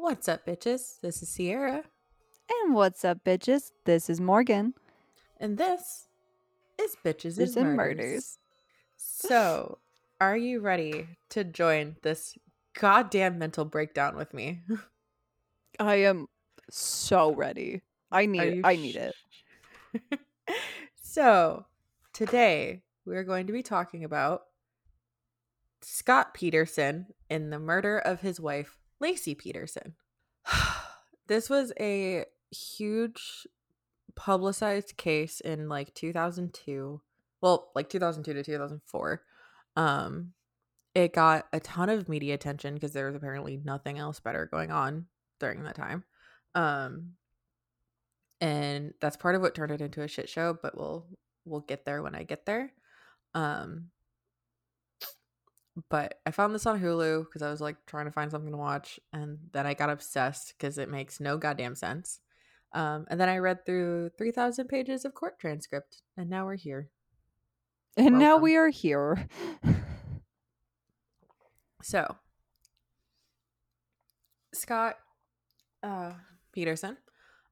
What's up, bitches? This is Sierra, And what's up, bitches? This is Morgan. and this is Bitches This and Murders. Murders. So, are you ready to join this goddamn mental breakdown with me? I am so ready. I need Are it. I need it. it. so, today we're going to be talking about Scott Peterson in the murder of his wife, Laci Peterson. this was a huge publicized case in like 2002. Well, like 2002 to 2004. Um it got a ton of media attention because there was apparently nothing else better going on during that time. Um and that's part of what turned it into a shit show, but we'll we'll get there when I get there. Um but I found this on Hulu because I was like trying to find something to watch, and then I got obsessed because it makes no goddamn sense. Um, and then I read through three thousand pages of court transcript, and now we're here. And now we are here. So, Scott uh, Peterson,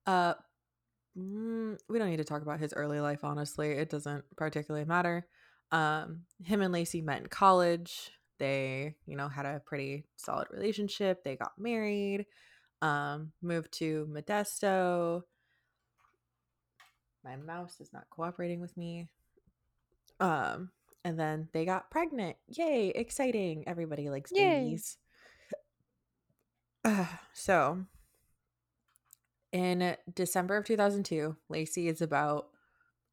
uh, mm, we don't need to talk about his early life. Honestly, it doesn't particularly matter. Um, him and Laci met in college. They, you know, had a pretty solid relationship. They got married. Um, moved to Modesto. My mouse is not cooperating with me. Um, and then they got pregnant. Yay, exciting. Everybody likes Yay. babies. Uh, so, in December of 2002, Laci is about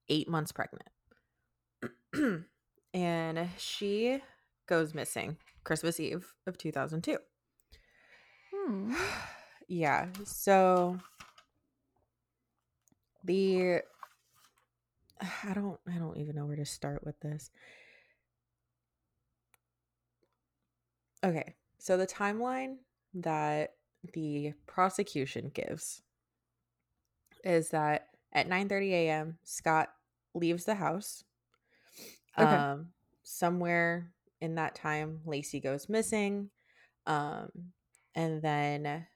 eight months pregnant. and she goes missing Christmas Eve of 2002. Hmm. yeah. So, the. I don't I don't even know where to start with this. Okay. So the timeline that the prosecution gives is that at 9:30 a.m. Scott leaves the house. Okay. Um somewhere in that time Laci goes missing. Um and then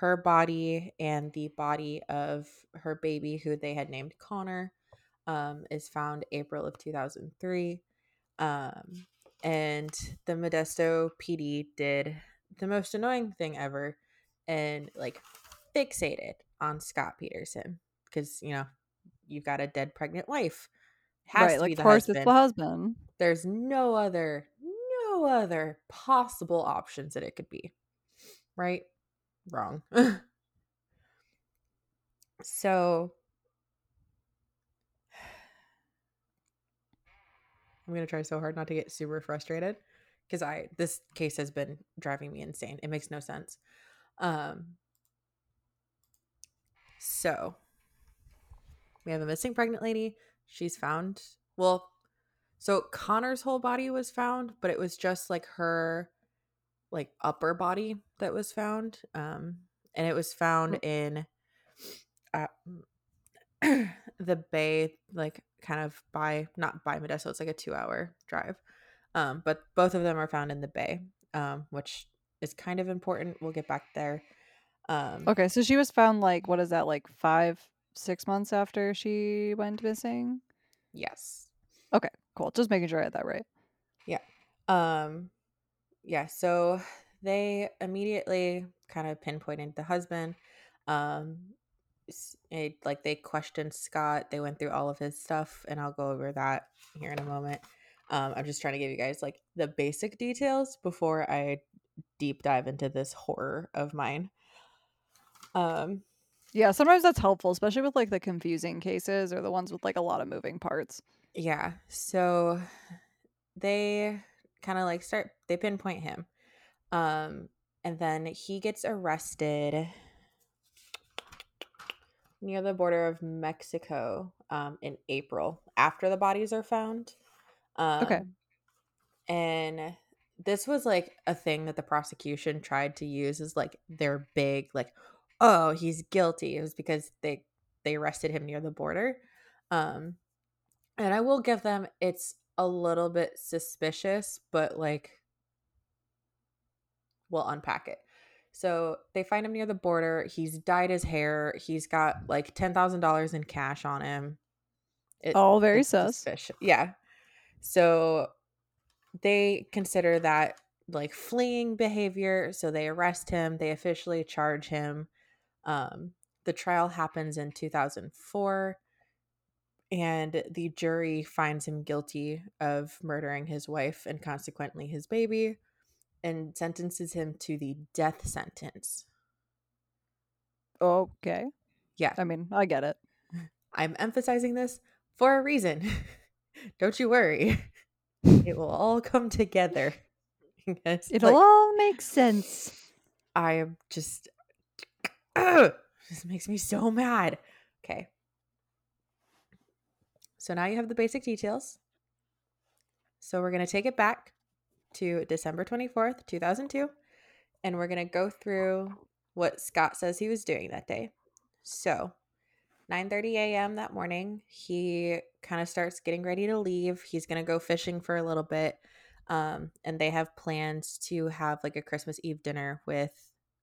her body and the body of her baby who they had named Conner um is found April of 2003. Um and the Modesto PD did the most annoying thing ever and like fixated on Scott Peterson because you know you've got a dead pregnant wife. Has right, to like be of course husband. it's the husband. There's no other other possible options that it could be. Right? Wrong. so I'm gonna try so hard not to get super frustrated because I this case has been driving me insane. It makes no sense. Um so we have a missing pregnant lady. She's found well, so Connor's whole body was found, but it was just like her like upper body that was found. Um and it was found in uh, the bay like kind of by not by Modesto, it's like a 2-hour drive. Um but both of them are found in the bay, um which is kind of important. We'll get back there. Um Okay, so she was found like what is that, like five, six months after she went missing? yes. Cool. Just making sure I had that right. Yeah. Um yeah, so they immediately kind of pinpointed the husband. Um it, like they questioned Scott. They went through all of his stuff and I'll go over that here in a moment. Um I'm just trying to give you guys like the basic details before I deep dive into this horror of mine. Um Yeah, sometimes that's helpful, especially with like the confusing cases or the ones with like a lot of moving parts. Yeah, so they kind of like start they pinpoint him. Um and then he gets arrested near the border of Mexico um in April after the bodies are found. Um Okay. And this was like a thing that the prosecution tried to use as like their big like oh, he's guilty. It was because they they arrested him near the border. Um and I will give them it's a little bit suspicious, but like we'll unpack it. So they find him near the border. He's dyed his hair. He's got like ten thousand dollars in cash on him. It, All very sus. suspicious. Yeah. So they consider that like fleeing behavior. So they arrest him. They officially charge him. Um, the trial happens in 2004, and the jury finds him guilty of murdering his wife and consequently his baby and sentences him to the death sentence. Okay. Yeah, I mean, I get it. I'm emphasizing this for a reason. Don't you worry. It will all come together. Because, It'll like, all make sense. I am just Ugh, this makes me so mad. Okay. So now you have the basic details. So we're going to take it back to December 24th, 2002, and we're going to go through what Scott says he was doing that day. So, 9:30 a.m. that morning, he kind of starts getting ready to leave. He's going to go fishing for a little bit. Um, and they have plans to have like a Christmas Eve dinner with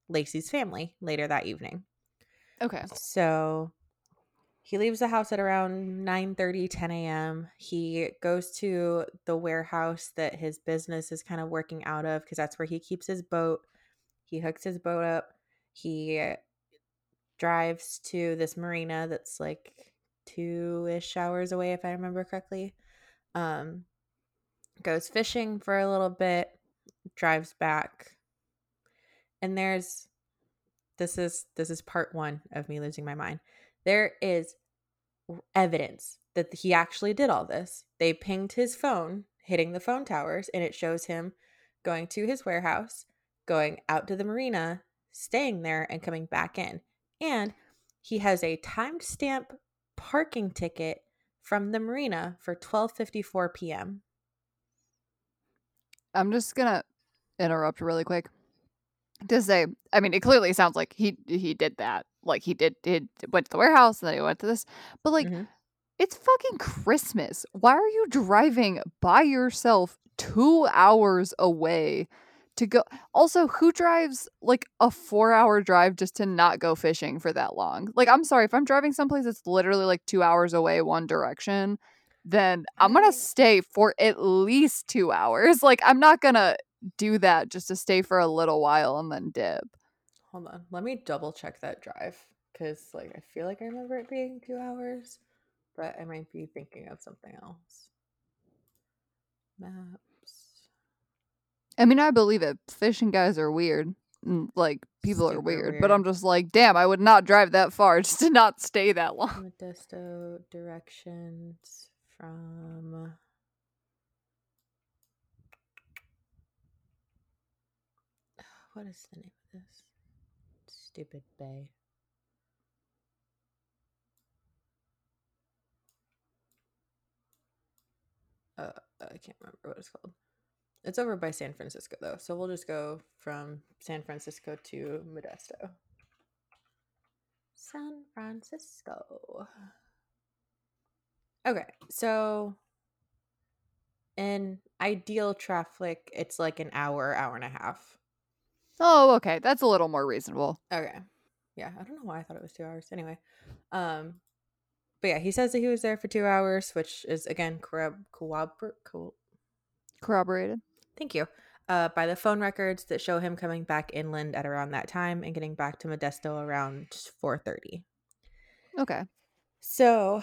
Laci's family later that evening. Okay. So he leaves the house at around 9 30, 10 a.m. He goes to the warehouse that his business is kind of working out of because that's where he keeps his boat. He hooks his boat up. He drives to this marina that's like two ish hours away, if I remember correctly. Um, goes fishing for a little bit, drives back. And there's this is this is part 1 of me losing my mind. There is evidence that he actually did all this. They pinged his phone, hitting the phone towers, and it shows him going to his warehouse, going out to the marina, staying there, and coming back in. And he has a timestamp parking ticket from the marina for 12:54 p.m. I'm just gonna interrupt really quick to say, I mean, it clearly sounds like he he did that. Like he did, he went to the warehouse and then he went to this. But like, Mhm. it's fucking Christmas. Why are you driving by yourself two hours away to go? Also, who drives like a four hour drive just to not go fishing for that long? Like, I'm sorry if I'm driving someplace that's literally like two hours away one direction. Then I'm gonna stay for at least two hours. Like, I'm not gonna do that just to stay for a little while and then dip. Hold on. Let me double check that drive cuz like I feel like I remember it being 2 hours, but I might be thinking of something else. Maps. I mean, I believe it. Fishing guys are weird. Like, people are Super weird, but. I'm just like, damn, I would not drive that far just to not stay that long. Modesto directions from What is the name of this? Stupid bay. Uh, I can't remember what it's called. It's over by San Francisco though, so we'll just go from San Francisco to Modesto. San Francisco. Okay, so in ideal traffic, it's like an hour, hour and a half. Oh, okay. That's a little more reasonable. Okay. Yeah, I don't know why I thought it was two hours. Anyway, um, but yeah, he says that he was there for two hours, which is again corrob corrobor co- Corroborated. Thank you. Uh, by the phone records that show him coming back inland at around that time and getting back to Modesto around four thirty. Okay. So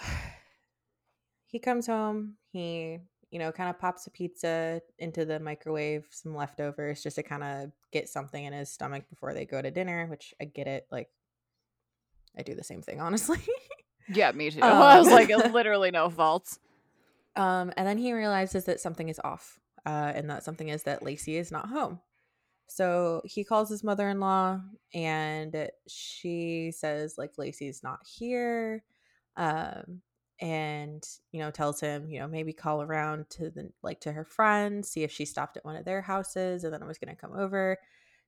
he comes home. He, you know, kind of pops a pizza into the microwave, some leftovers, just to kind of get something in his stomach before they go to dinner. Which I get it. Like, I do the same thing, honestly. Yeah, me too. Um, I was like, literally no faults. um, and then he realizes that something is off, uh, and that something is that Laci is not home. So he calls his mother in law, and she says like Laci's not here. Um, and you know tells him you know maybe call around to the like to her friends see if she stopped at one of their houses and then i was going to come over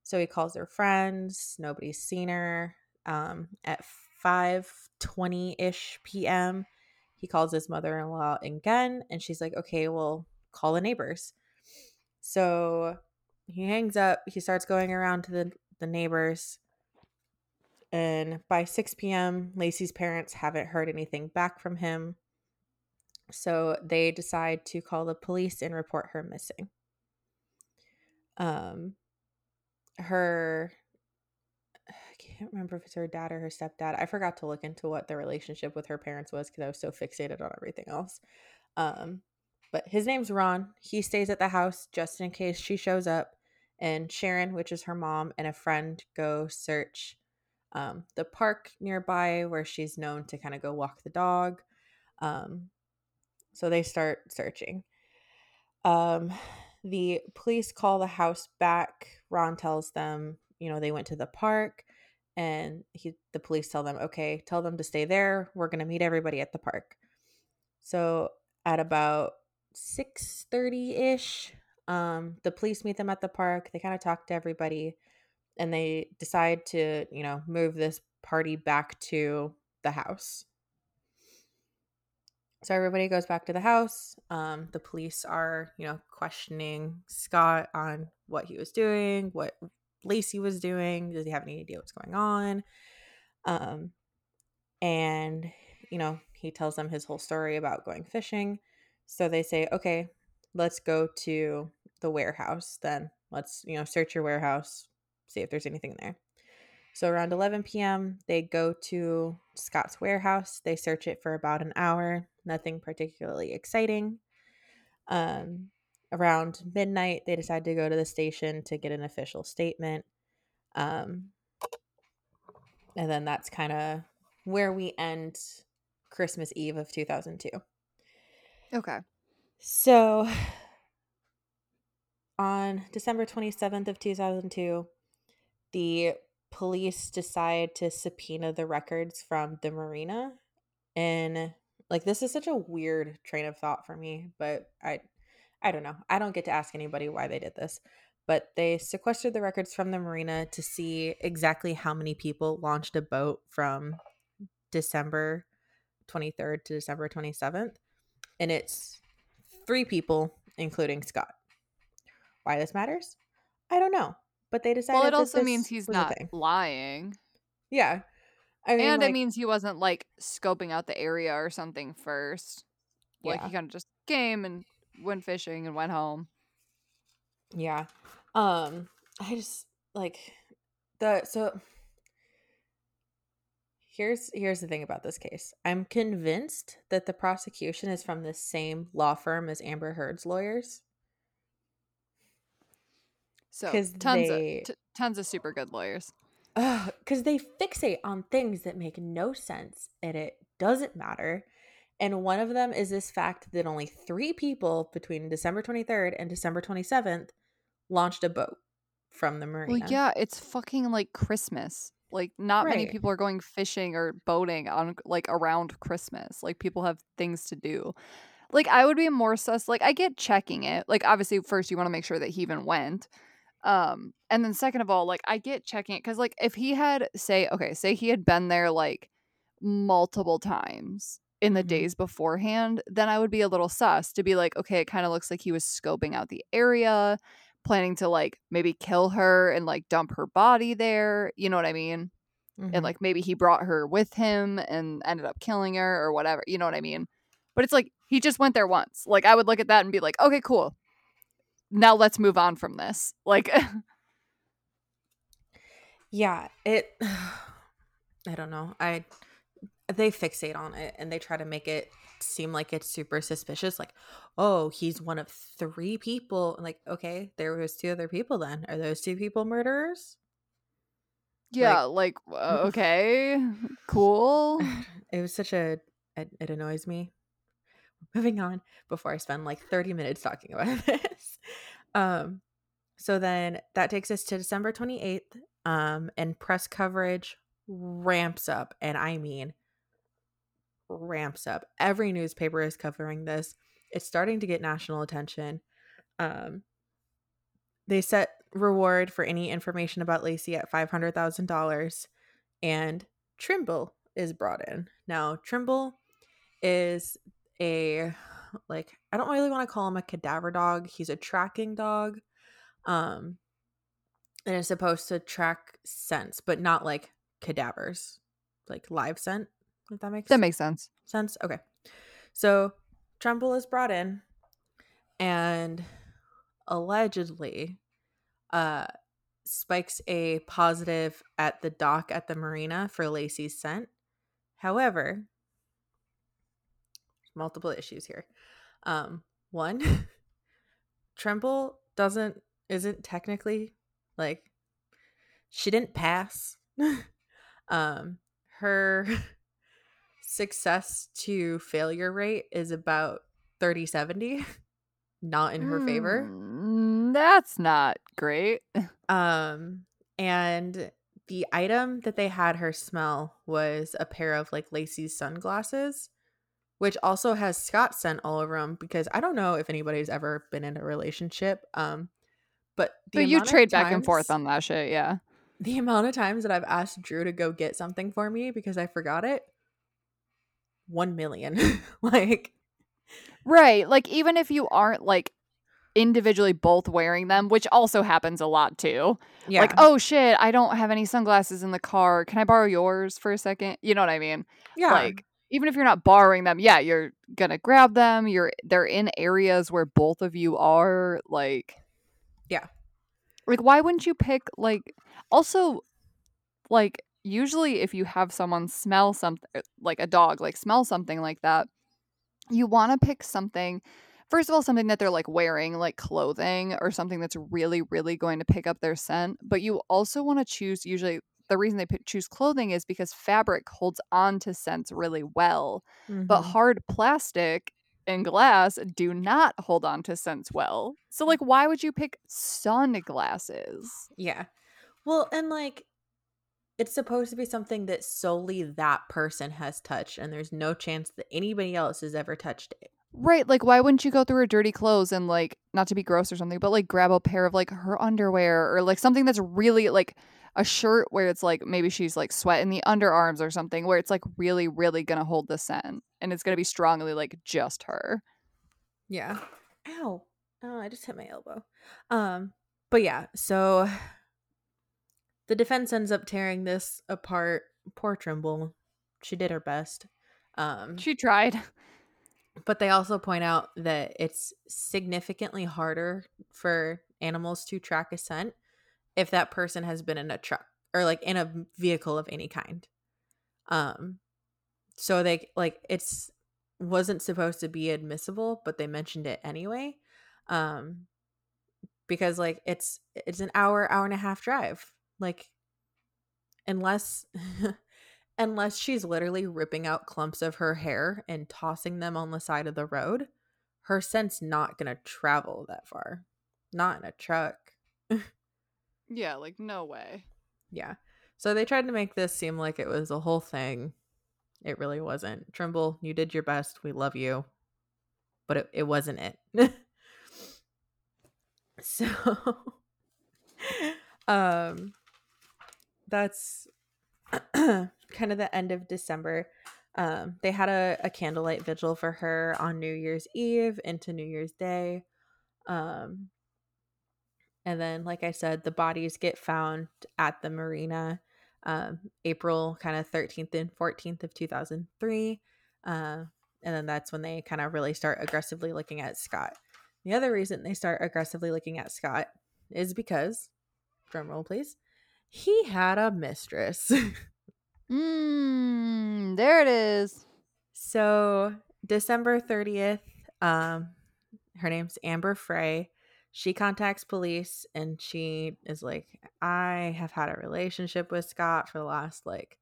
so he calls their friends nobody's seen her um at 5:20ish p.m. he calls his mother-in-law again and she's like okay well call the neighbors so he hangs up he starts going around to the the neighbors. And by 6 p.m., Laci's parents haven't heard anything back from him. So they decide to call the police and report her missing. Um, her, I can't remember if it's her dad or her stepdad. I forgot to look into what the relationship with her parents was because I was so fixated on everything else. Um, but his name's Ron. He stays at the house just in case she shows up. And Sharon, which is her mom, and a friend go search um, the park nearby where she's known to kind of go walk the dog. Um, so they start searching. Um, the police call the house back. Ron tells them, you know, they went to the park and he the police tell them, "Okay, tell them to stay there. We're to meet everybody at the park." So, at about 6:30ish, um the police meet them at the park. They kind of talk to everybody and they decide to, you know, move this party back to the house. So everybody goes back to the house. Um, the police are, you know, questioning Scott on what he was doing, what Laci was doing. Does he have any idea what's going on? Um, and, you know, he tells them his whole story about going fishing. So they say, okay, let's go to the warehouse then. Let's, you know, search your warehouse, see if there's anything there. So around 11 p.m., they go to Scott's warehouse. They search it for about an hour. Nothing particularly exciting. Um, around midnight, they decide to go to the station to get an official statement. Um, and then that's kind of where we end Christmas Eve of 2002. Okay. So on December 27th of 2002, the police decide to subpoena the records from the marina and like this is such a weird train of thought for me but i i don't know. I don't get to ask anybody why they did this but they sequestered the records from the marina to see exactly how many people launched a boat from december 23rd to december 27th and it's three people including scott. Why this matters? I don't know but they decided. Well, it also means he's not lying. Yeah, I mean, and like, it means he wasn't like scoping out the area or something first. Like yeah. he kind of just came and went fishing and went home. Yeah. Um I just like the so here's here's the thing about this case. I'm convinced that the prosecution is from the same law firm as Amber Heard's lawyers. So tons they, of t- tons of super good lawyers. Because they fixate on things that make no sense and it doesn't matter. And one of them is this fact that only three people between December 23rd and December 27th launched a boat from the marina. Well, yeah, it's fucking like Christmas. Like, not right. many people are going fishing or boating on like around Christmas. Like, people have things to do. Like, I would be more sus. Like, I get checking it. Like, obviously, first you want to make sure that he even went. Um, and then second of all, like I get checking it because like if he had say, okay, say he had been there like multiple times in the mm-hmm. days beforehand, then I would be a little sus to be like, okay, it kind of looks like he was scoping out the area, planning to like maybe kill her and like dump her body there. You know what I mean? Mm-hmm. And like maybe he brought her with him and ended up killing her or whatever. You know what I mean? But it's like he just went there once. Like I would look at that and be like, okay, cool now let's move on from this. Like Yeah, it I don't know. I they fixate on it and they try to make it seem like it's super suspicious like oh he's one of three people like okay there was two other people then are those two people murderers yeah like, like okay cool it was such a it, it annoys me moving on before I spend like 30 minutes talking about this. Um, so then that takes us to December 28th, um, and press coverage ramps up, and I mean ramps up. Every newspaper is covering this. It's starting to get national attention. Um, they set reward for any information about Laci at $500,000, and Trimble is brought in. Now, Trimble is a like I don't really want to call him a cadaver dog. He's a tracking dog. Um and it's supposed to track scents, but not like cadavers, like live scent. If that makes That makes sense. sense. Okay. So Trimble is brought in and allegedly uh spikes a positive at the dock at the marina for Laci's scent. However, multiple issues here. Um one Trimble doesn't isn't technically like she didn't pass. um her success to failure rate is about 30 70 not in her favor Mm, That's not great. um and the item that they had her smell was a pair of like Laci's sunglasses which also has Scott scent all over them because I don't know if anybody's ever been in a relationship um but the But you trade back and forth on that shit, yeah. the amount of times that I've asked Drew to go get something for me because I forgot it, one million. like, Right. Like even if you aren't like individually both wearing them, which also happens a lot too. yeah, Like, oh shit, I don't have any sunglasses in the car. Can I borrow yours for a second? You know what I mean? yeah, Like even if you're not borrowing them, yeah, you're gonna grab them. You're they're in areas where both of you are. Like Yeah. Like why wouldn't you pick like also like usually if you have someone smell something uh, like a dog, like smell something like that, you want to pick something first of all something that they're like wearing like clothing or something that's really really going to pick up their scent but you also want to choose usually the reason they pick, choose clothing is because fabric holds on to scents really well but Mhm. hard plastic and glass do not hold on to scents well so like why would you pick sunglasses yeah. Well, and like, it's supposed to be something that solely that person has touched, and there's no chance that anybody else has ever touched it. Right, like why wouldn't you go through her dirty clothes and like not to be gross or something, but like grab a pair of like her underwear or like something that's really like a shirt where it's like maybe she's like sweating the underarms or something where it's like really really to hold the scent and it's to be strongly like just her. Yeah. Ow. Oh, I just hit my elbow. Um, but yeah, so the defense ends up tearing this apart. Poor Trimble. She did her best. Um, She tried. but they also point out that it's significantly harder for animals to track a scent if that person has been in a truck or like in a vehicle of any kind. Um, so they like it's wasn't supposed to be admissible, but they mentioned it anyway. Um, because like it's it's an hour hour and a half drive. Like unless unless she's literally ripping out clumps of her hair and tossing them on the side of the road, her scent's not gonna travel that far. Not in a truck. Yeah, like no way. Yeah. So they tried to make this seem like it was a whole thing. It really wasn't. Trimble, you did your best. We love you. But it, it wasn't it. so um that's kind of the end of December. Um they had a, a candlelight vigil for her on New Year's Eve into New Year's Day. Um and then, like I said, the bodies get found at the marina um, April kind of 13th and 14th of 2003. Uh, and then that's when they kind of really start aggressively looking at Scott. The other reason they start aggressively looking at Scott is because, drum roll please, he had a mistress. Mmm, there it is. So December 30th, um, her name's Amber Frey. She contacts police and she is like, I have had a relationship with Scott for the last like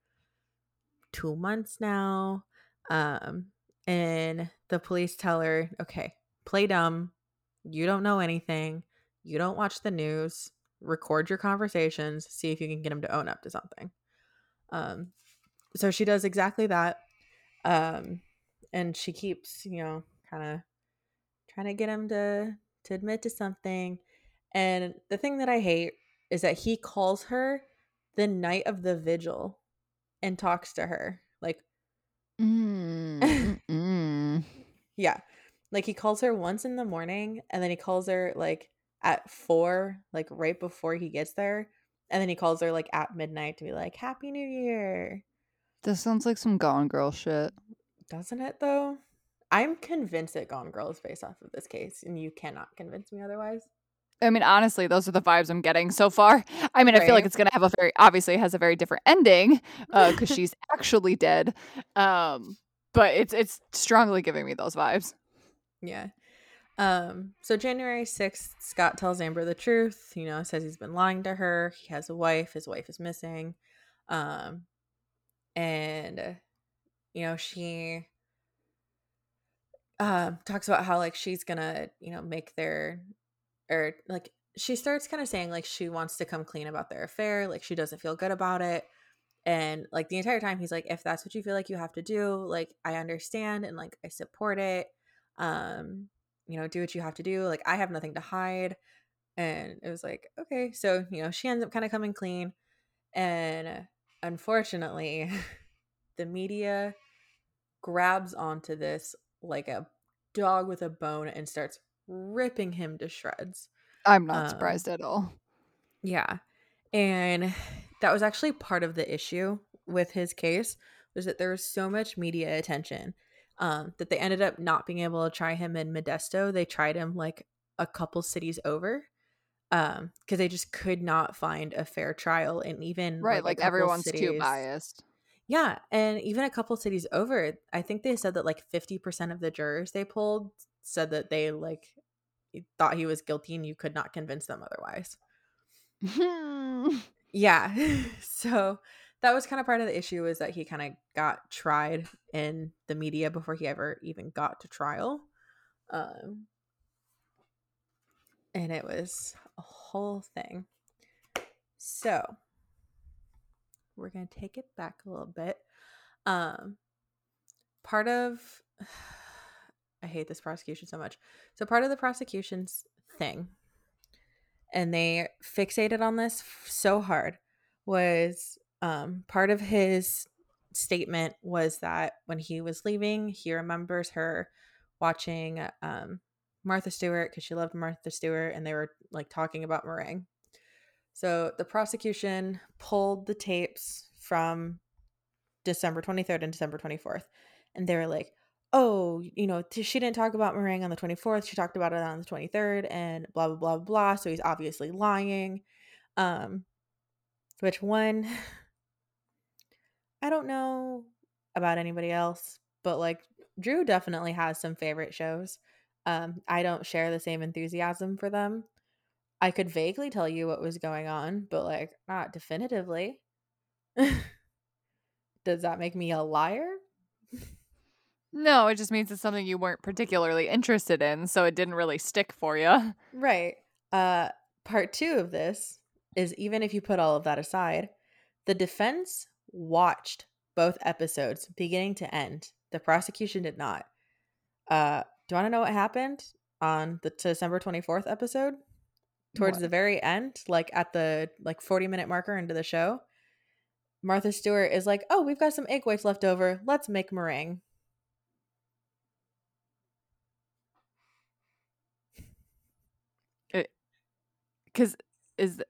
two months now. Um, and the police tell her, okay, play dumb. You don't know anything. You don't watch the news. Record your conversations. See if you can get him to own up to something. Um, so she does exactly that um and she keeps you know kind of trying to get him to to admit to something and the thing that i hate is that he calls her the night of the vigil and talks to her like Mmm. mm. yeah like he calls her once in the morning and then he calls her like at four, like right before he gets there. And then he calls her like at midnight to be like, Happy New Year. This sounds like some Gone Girl shit. Doesn't it though? I'm convinced that Gone Girl is based off of this case, and you cannot convince me otherwise. I mean, honestly, those are the vibes I'm getting so far. I mean, I feel like it's gonna have a very obviously has a very different ending because she's actually dead. Um, but it's it's strongly giving me those vibes. Yeah. Um, so January 6th, Scott tells Amber the truth, you know, says he's been lying to her. He has a wife, his wife is missing. Um, and uh, you know, she um talks about how like she's gonna, you know, make their or like she starts kind of saying like she wants to come clean about their affair, like she doesn't feel good about it. And like the entire time he's like, if that's what you feel like you have to do, like I understand and like I support it. Um, you know, do what you have to do. Like I have nothing to hide. And it was like, okay. So, you know, she ends up kind of coming clean. And unfortunately, the media grabs onto this like a dog with a bone and starts ripping him to shreds. I'm not Um, surprised at all. Yeah. And that was actually part of the issue with his case was that there was so much media attention um, that they ended up not being able to try him in Modesto. They tried him like a couple cities over um because they just could not find a fair trial and even Right, like couple everyone's too biased. Yeah and even a couple cities over i think they said that like 50% of the jurors they pulled said that they like thought he was guilty and you could not convince them otherwise. Yeah so that was kind of part of the issue is that he kind of got tried in the media before he ever even got to trial um and it was a whole thing. So we're gonna take it back a little bit um part of i hate this prosecution so much so part of the prosecution's thing and they fixated on this f- so hard was um, part of his statement was that when he was leaving, he remembers her watching um, Martha Stewart because she loved Martha Stewart, and they were like talking about meringue. So the prosecution pulled the tapes from December 23rd and December 24th, and they were like, oh, you know, t- she didn't talk about meringue on the 24th. She talked about it on the 23rd and blah, blah, blah, blah. So he's obviously lying. Um, which one, I don't know about anybody else, but like Drew definitely has some favorite shows. Um, I don't share the same enthusiasm for them. I could vaguely tell you what was going on, but like not definitively. Does that make me a liar? No, it just means it's something you weren't particularly interested in, so it didn't really stick for you. Right. Uh part 2 of this is even if you put all of that aside, the defense watched both episodes beginning to end. The prosecution did not. Uh do you want to know what happened on the December 24th episode? Towards What? the very end, like at the like 40 minute marker into the show, Martha Stewart is like, "Oh, we've got some egg whites left over. Let's make meringue." Because is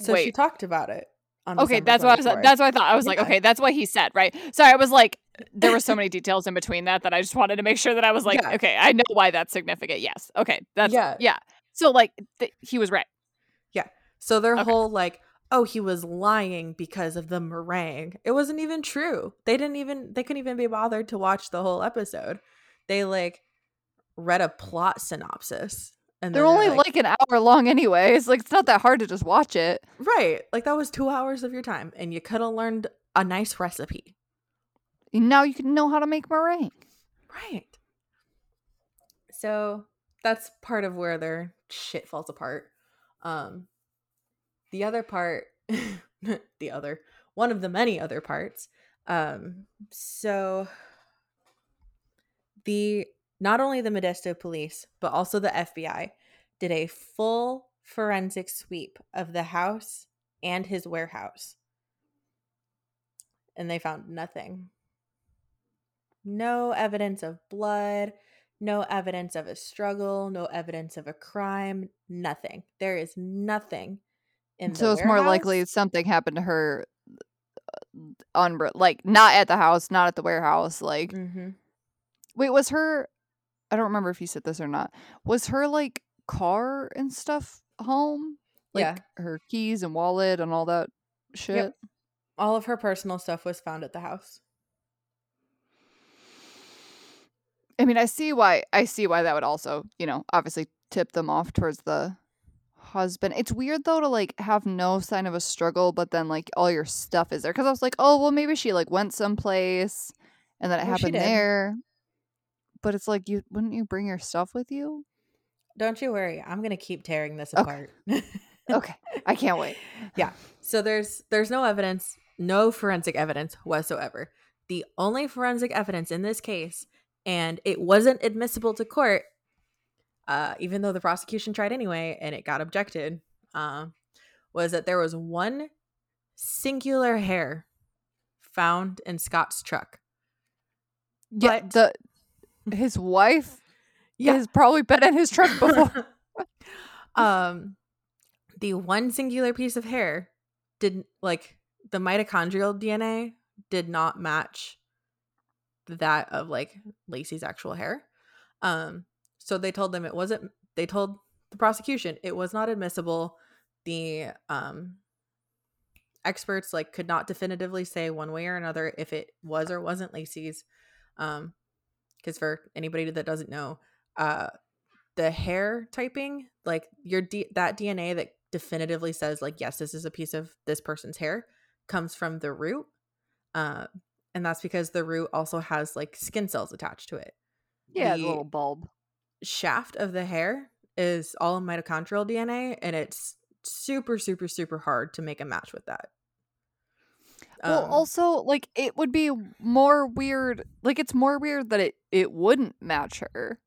So she talked about it. On okay. December That's what I was. That's what I thought. I was like, okay, that's what he said, right? Sorry, I was like, there were so many details in between that that I just wanted to make sure that I was like, Yeah. okay, I know why that's significant. Yes. Okay. That's Yeah. yeah. So like, th- he was right. Yeah. So their Okay. whole like, oh, he was lying because of the meringue. It wasn't even true. They didn't even they couldn't even be bothered to watch the whole episode. They like read a plot synopsis. And They're only like, an hour long anyway. It's like it's not that hard to just watch it. right. Like that was two hours of your time, and you could have learned a nice recipe. Now you can know how to make meringue. Right. So that's part of where their shit falls apart. Um the other part the other one of the many other parts. Um so the not only the Modesto police, but also the FBI did a full forensic sweep of the house and his warehouse. And they found nothing. No evidence of blood, no evidence of a struggle, no evidence of a crime, nothing. There is nothing in the So it's more likely something happened to her on like not at the house, not at the warehouse. Like, mm-hmm. wait, was her? I don't remember if you said this or not. Was her like car and stuff home? Like Yeah. her keys and wallet and all that shit. Yep. All of her personal stuff was found at the house. I mean, I see why I see why that would also, you know, obviously tip them off towards the husband. It's weird though to like have no sign of a struggle, but then like all your stuff is there. Because I was like, oh well, maybe she like went someplace and then it Well, happened there. But it's like you wouldn't you bring your stuff with you? Don't you worry. I'm going to keep tearing this Okay. apart. Okay, I can't wait. Yeah. So there's there's no evidence, no forensic evidence whatsoever. The only forensic evidence in this case, and it wasn't admissible to court, uh, even though the prosecution tried anyway and it got objected, uh, was that there was one singular hair found in Scott's truck. Yeah, But- the his wife Yeah. has probably been in his truck before. um the one singular piece of hair didn't like the mitochondrial DNA did not match that of like Laci's actual hair. Um so they told them it wasn't they told the prosecution it was not admissible. The um experts like could not definitively say one way or another if it was or wasn't Laci's. Um because for anybody that doesn't know, uh the hair typing, like your D- that DNA that definitively says like yes, this is a piece of this person's hair comes from the root. Uh and that's because the root also has like skin cells attached to it. yeah, the little bulb. Shaft of the hair is all mitochondrial DNA and it's super super super hard to make a match with that. Well, Um, also, like it would be more weird. Like it's more weird that it it wouldn't match her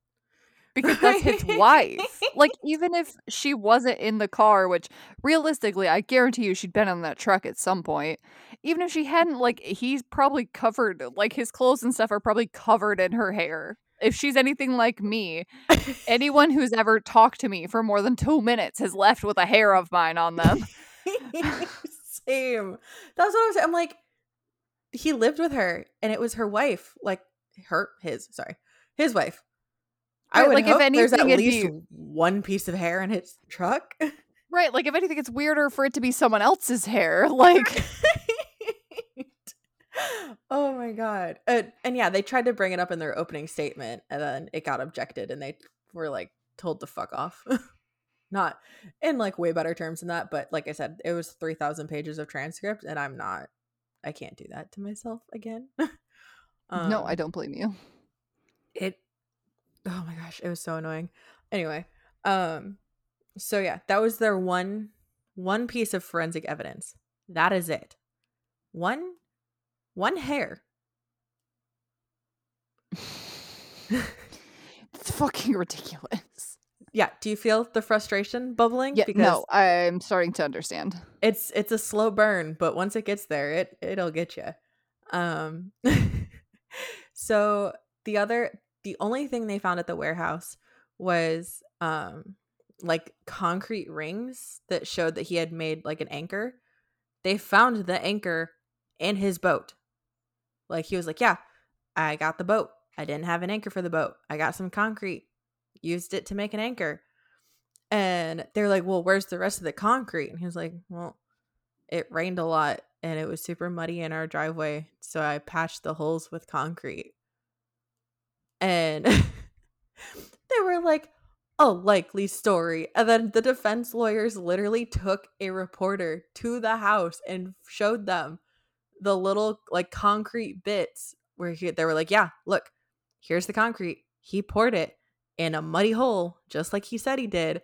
because that's his wife. Like even if she wasn't in the car, which realistically, I guarantee you, she'd been on that truck at some point. Even if she hadn't, like he's probably covered. Like his clothes and stuff are probably covered in her hair. If she's anything like me, anyone who's ever talked to me for more than two minutes has left with a hair of mine on them. Same. That's what I was. Saying. I'm like, he lived with her, and it was her wife, like her, his, sorry, his wife. I would like, if hope there's at least be- one piece of hair in his truck. Right, like if anything, it's weirder for it to be someone else's hair. Like, oh my god! Uh, and yeah, they tried to bring it up in their opening statement, and then it got objected, and they were like told to fuck off. not in like way better terms than that, but like I said, it was three thousand pages of transcript, and I'm not. I can't do that to myself again. no, I Um, don't blame you. it oh my gosh it was so annoying. Anyway um so yeah that was their one one piece of forensic evidence. That is it. One one hair. It's fucking ridiculous. yeah do you feel the frustration bubbling? Yeah, no, I'm starting to understand. it's it's a slow burn but once it gets there it it'll get you um so the other the only thing they found at the warehouse was um like concrete rings that showed that he had made like an anchor. They found the anchor in his boat. Like he was like yeah i got the boat. I didn't have an anchor for the boat. I got some concrete. Used it to make an anchor. And they're like well where's the rest of the concrete? And he was like well it rained a lot and it was super muddy in our driveway so i patched the holes with concrete and they were like a likely story and then the defense lawyers literally took a reporter to the house and showed them the little like concrete bits where he, they were like yeah look here's the concrete. He poured it in a muddy hole just like he said he did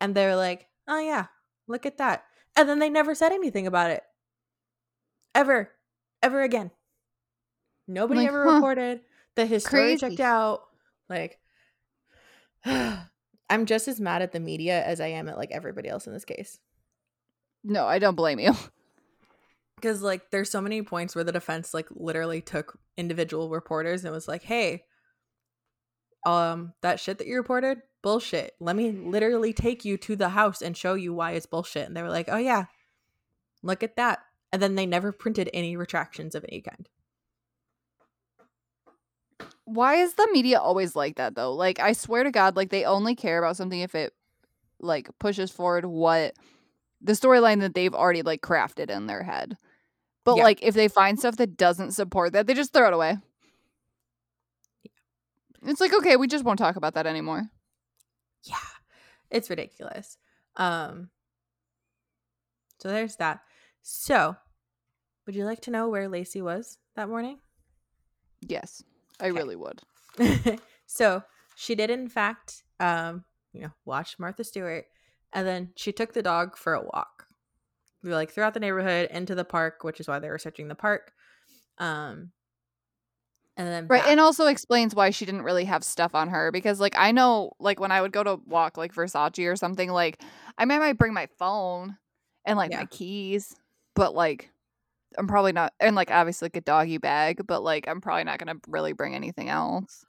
and they're like oh yeah look at that. And then they never said anything about it. Ever. Ever again. Nobody Like, ever huh. reported that his story Crazy. checked out like i'm just as mad at the media as i am at like everybody else in this case No, I don't blame you. because like there's so many points where the defense like literally took individual reporters and was like hey um, that shit that you reported, bullshit. Let me literally take you to the house and show you why it's bullshit. And they were like, oh, yeah, look at that. And then they never printed any retractions of any kind. Why is the media always like that though? Like I swear to God, like they only care about something if it like pushes forward what the storyline that they've already like crafted in their head. But Yeah. like if they find stuff that doesn't support that, they just throw it away. It's like, okay, we just won't talk about that anymore. Yeah. It's ridiculous. Um So there's that. So, would you like to know where Laci was that morning? Yes. I Okay. really would. so she did in fact um you know watch martha stewart and then she took the dog for a walk we like throughout the neighborhood into the park which is why they were searching the park um and then Right. back. And also explains why she didn't really have stuff on her because like I know like when I would go to walk like Versace or something, like I might might bring my phone and like Yeah. my keys, but like I'm probably not and like obviously like a doggy bag, but like I'm probably not gonna really bring anything else.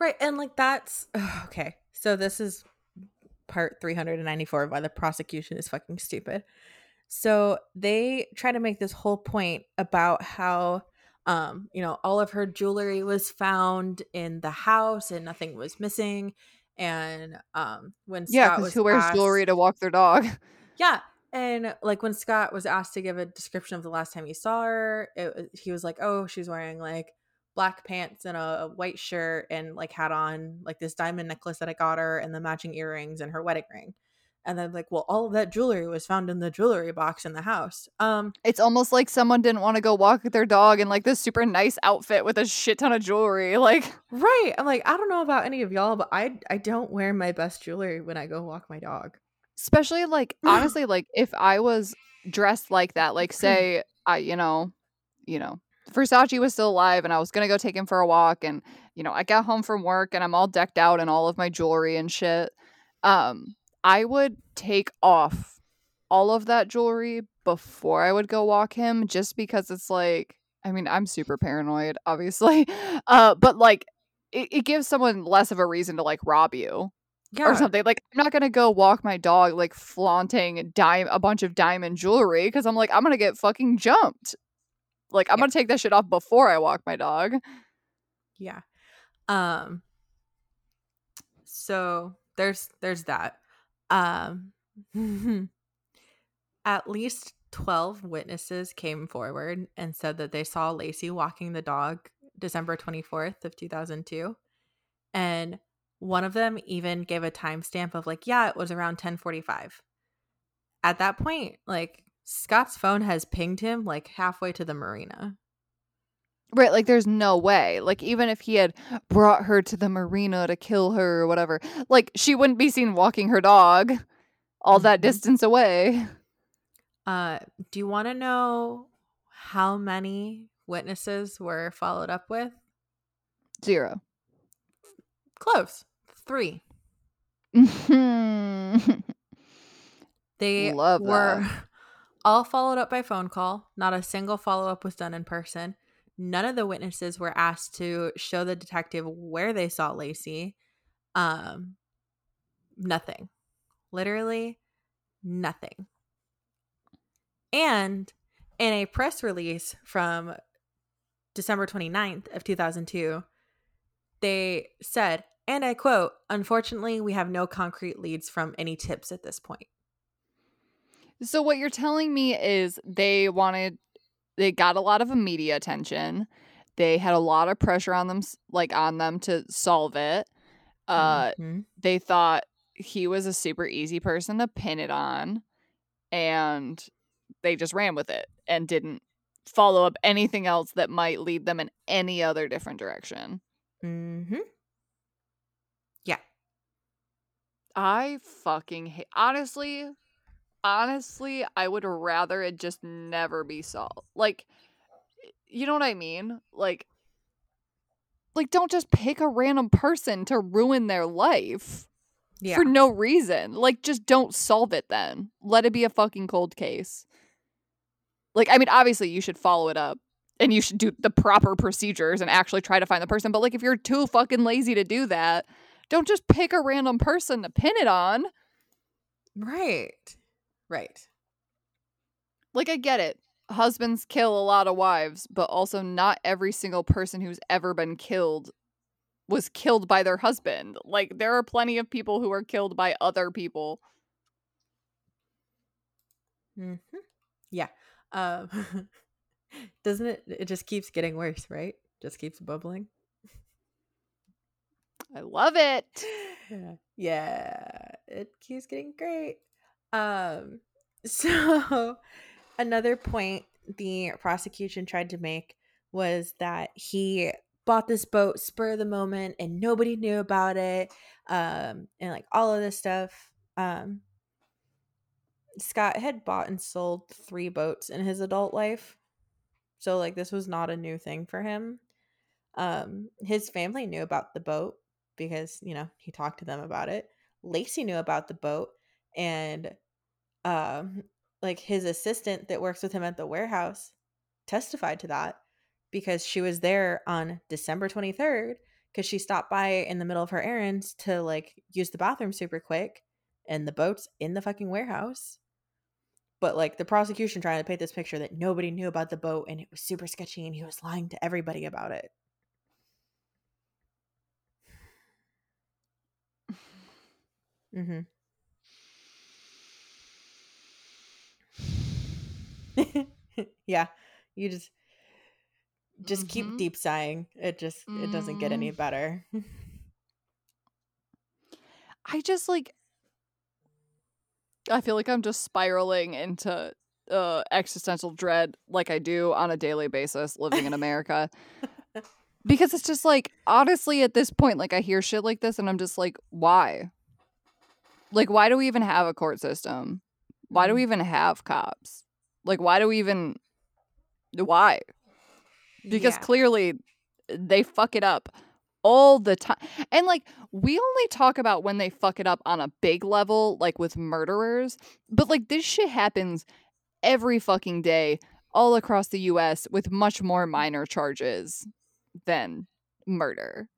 right and like that's okay so this is part 394 of why the prosecution is fucking stupid so they try to make this whole point about how um you know all of her jewelry was found in the house and nothing was missing and um when Yeah, because who wears asked- jewelry to walk their dog? yeah and like when Scott was asked to give a description of the last time he saw her it, he was like oh she's wearing like black pants and a, white shirt and like had on like this diamond necklace that I got her and the matching earrings and her wedding ring and then like well all of that jewelry was found in the jewelry box in the house um It's almost like someone didn't want to go walk with their dog in like this super nice outfit with a shit ton of jewelry. Like right i'm like i don't know about any of y'all but i i don't wear my best jewelry when i go walk my dog especially like honestly like if i was dressed like that like say i you know you know versace was still alive and i was gonna go take him for a walk and you know i got home from work and i'm all decked out in all of my jewelry and shit um i would take off all of that jewelry before i would go walk him just because it's like i mean i'm super paranoid obviously uh but like it, it gives someone less of a reason to like rob you yeah or something. Like I'm not gonna go walk my dog like flaunting dime a bunch of diamond jewelry because I'm like I'm gonna get fucking jumped. Like I'm Yeah. gonna take that shit off before I walk my dog. yeah um so there's there's that um at least 12 witnesses came forward and said that they saw laci walking the dog december 24th of 2002 and one of them even gave a timestamp of like yeah it was around 1045 at that point like scott's phone has pinged him like halfway to the marina Right, like there's no way. Like even if he had brought her to the marina to kill her or whatever, like she wouldn't be seen walking her dog all that Mhm. distance away. Uh, do you want to know how many witnesses were followed up with? Zero. Close. Three. They Love were that. all followed up by phone call. Not a single follow up was done in person. None of the witnesses were asked to show the detective where they saw Laci. Um, nothing. Literally nothing. And in a press release from December 29th of 2002, they said, and I quote, unfortunately, we have no concrete leads from any tips at this point. So what you're telling me is they wanted they got a lot of media attention. They had a lot of pressure on them like on them to solve it. Uh Mhm. they thought he was a super easy person to pin it on and they just ran with it and didn't follow up anything else that might lead them in any other different direction. Mm-hmm. Yeah. I fucking hate honestly honestly I would rather it just never be solved. Like you know what I mean? Like like don't just pick a random person to ruin their life Yeah. for no reason. Like just don't solve it then. Let it be a fucking cold case. Like I mean obviously you should follow it up and you should do the proper procedures and actually try to find the person, but like if you're too fucking lazy to do that, Don't just pick a random person to pin it on. Right. Right. Like, I get it. Husbands kill a lot of wives, but also not every single person who's ever been killed was killed by their husband. Like, there are plenty of people who are killed by other people. hmm Yeah. Um, doesn't it? It just keeps getting worse, right? Just keeps bubbling. I love it. yeah, it keeps getting great. Um, so another point the prosecution tried to make was that he bought this boat spur of the moment and nobody knew about it um and like all of this stuff um scott had bought and sold three boats in his adult life so like this was not a new thing for him um his family knew about the boat because you know he talked to them about it laci knew about the boat and um like his assistant that works with him at the warehouse testified to that because she was there on December 23rd because she stopped by in the middle of her errands to like use the bathroom super quick and the boat's in the fucking warehouse. But like the prosecution trying to paint this picture that nobody knew about the boat and it was super sketchy and he was lying to everybody about it. Mm-hmm. yeah, you just just keep Mhm. deep sighing. It just it doesn't get any better. I just like I feel like I'm just spiraling into uh existential dread like I do on a daily basis living in America. because it's just like honestly at this point like I hear shit like this and I'm just like why? Like why do we even have a court system? Why do we even have cops? Like why do we even why? because Yeah. clearly they fuck it up all the time. And like we only talk about when they fuck it up on a big level, like with murderers, but like this shit happens every fucking day all across the US with much more minor charges than murder.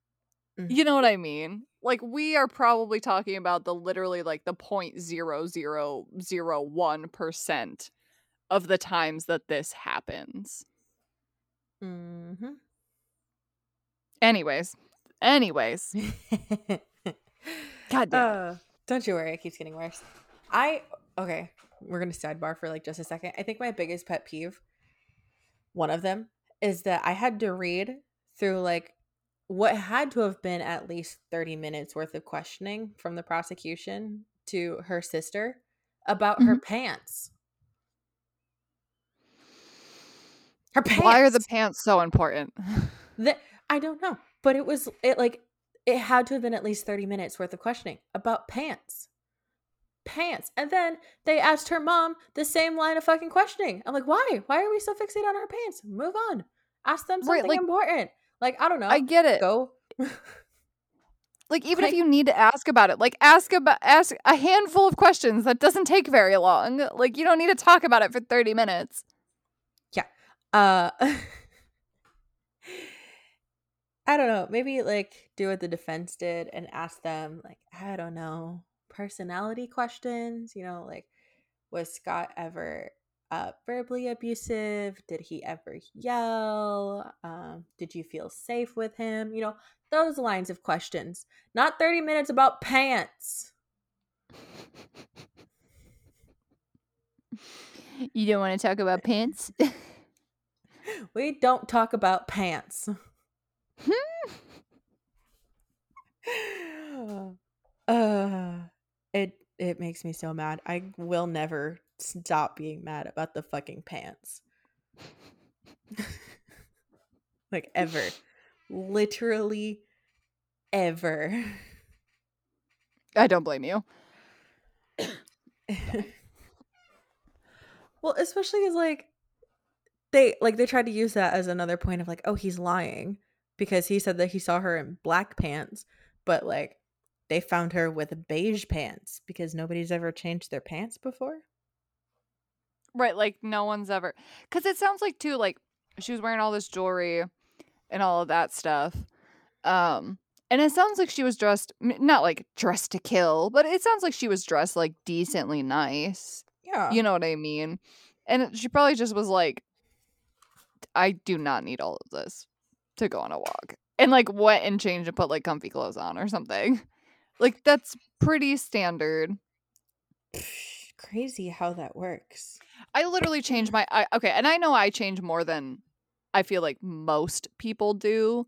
Mhm. You know what I mean? Like we are probably talking about the literally like the point zero zero zero one percent of the times that this happens. Mhm. Anyways, anyways, God damn. Uh, don't you worry, it keeps getting worse. I okay, we're gonna sidebar for like just a second. I think my biggest pet peeve, one of them, is that I had to read through like what had to have been at least 30 minutes worth of questioning from the prosecution to her sister about her mm-hmm. pants. Her pants. Why are the pants so important? The, I don't know, but it was it like it had to have been at least 30 minutes worth of questioning about pants. Pants. And then they asked her mom the same line of fucking questioning. I'm like, why? Why are we so fixated on her pants? Move on. Ask them Right, something like- important. Like, I don't know. I get it. Go. Like even Like- if you need to ask about it, like ask about ask a handful of questions. That doesn't take very long. Like you don't need to talk about it for 30 minutes. Yeah uh I don't know. Maybe like do what the defense did and ask them like I don't know, personality questions, you know, like was Scott ever uh verbally abusive? Did he ever yell? Um did you feel safe with him? You know, those lines of questions. Not 30 minutes about pants. You don't want to talk about pants? We don't talk about pants. uh, it it makes me so mad. I will never stop being mad about the fucking pants. like ever. Literally ever. I don't blame you. well, especially as like they like they tried to use that as another point of like, oh, he's lying because he said that he saw her in black pants, but like they found her with beige pants because nobody's ever changed their pants before. Right, like no one's ever cuz it sounds like too like she was wearing all this jewelry and all of that stuff. Um And it sounds like she was dressed not like dressed to kill, but it sounds like she was dressed like decently nice. Yeah. You know what I mean? And she probably just was like, I do not need all of this to go on a walk. And like went and changed and put like comfy clothes on or something. Like that's pretty standard. Crazy how that works. I literally change my I, okay, and I know I change more than I feel like most people do.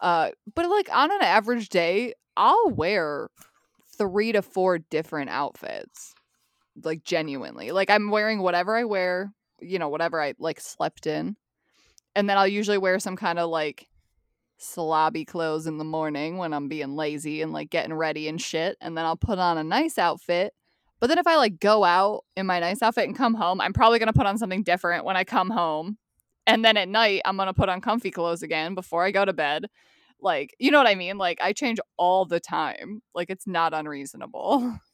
Uh but like on an average day, I'll wear 3 to 4 different outfits. Like genuinely. Like I'm wearing whatever I wear, you know, whatever I like slept in. And then I'll usually wear some kind of like slobby clothes in the morning when I'm being lazy and like getting ready and shit. And then I'll put on a nice outfit. But then if I like go out in my nice outfit and come home, I'm probably going to put on something different when I come home. And then at night, I'm going to put on comfy clothes again before I go to bed. Like, you know what I mean? Like, I change all the time. Like, it's not unreasonable.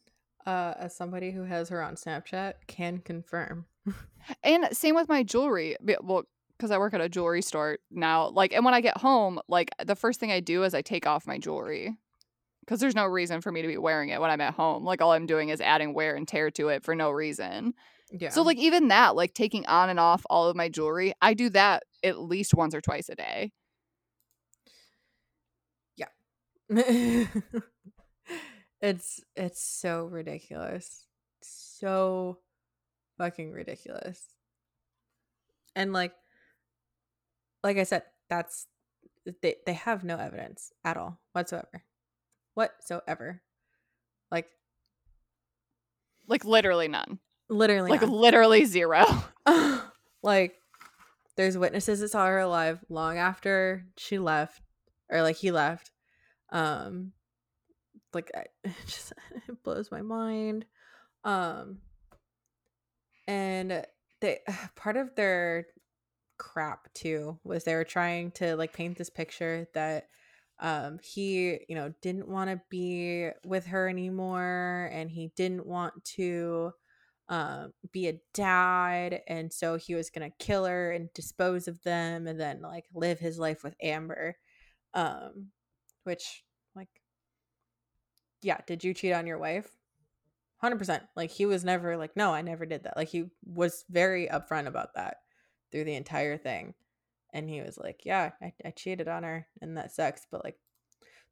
Uh, as somebody who has her on Snapchat, can confirm. And same with my jewelry. Well, because I work at a jewelry store now. Like, and when I get home, like, the first thing I do is I take off my jewelry. Because there's no reason for me to be wearing it when I'm at home. Like, all I'm doing is adding wear and tear to it for no reason. Yeah. So, like, even that, like, taking on and off all of my jewelry, I do that at least once or twice a day. Yeah. it's it's so ridiculous. So fucking ridiculous. And like like I said, that's they they have no evidence at all whatsoever. Whatsoever. Like Like, literally none. literally Like, none. literally zero. like there's witnesses that saw her alive long after she left or like he left um like I, it just it blows my mind um and they part of their crap too was they were trying to like paint this picture that um he you know didn't want to be with her anymore and he didn't want to um be a dad and so he was gonna kill her and dispose of them and then like live his life with amber um which like yeah did you cheat on your wife? 100% like he was never like no i never did that like he was very upfront about that through the entire thing and he was like yeah i, I cheated on her and that sucks but like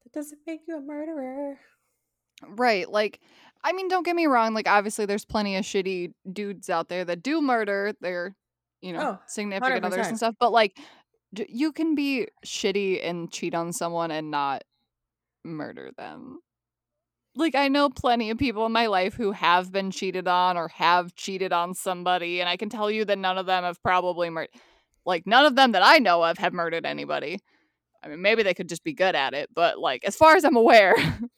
that doesn't make you a murderer Right. Like, I mean, don't get me wrong. Like, obviously, there's plenty of shitty dudes out there that do murder their, you know, Oh, significant others 100%. and stuff. But, like, j- you can be shitty and cheat on someone and not murder them. Like, I know plenty of people in my life who have been cheated on or have cheated on somebody. And I can tell you that none of them have probably murdered, like, none of them that I know of have murdered anybody. I mean, maybe they could just be good at it. But, like, as far as I'm aware,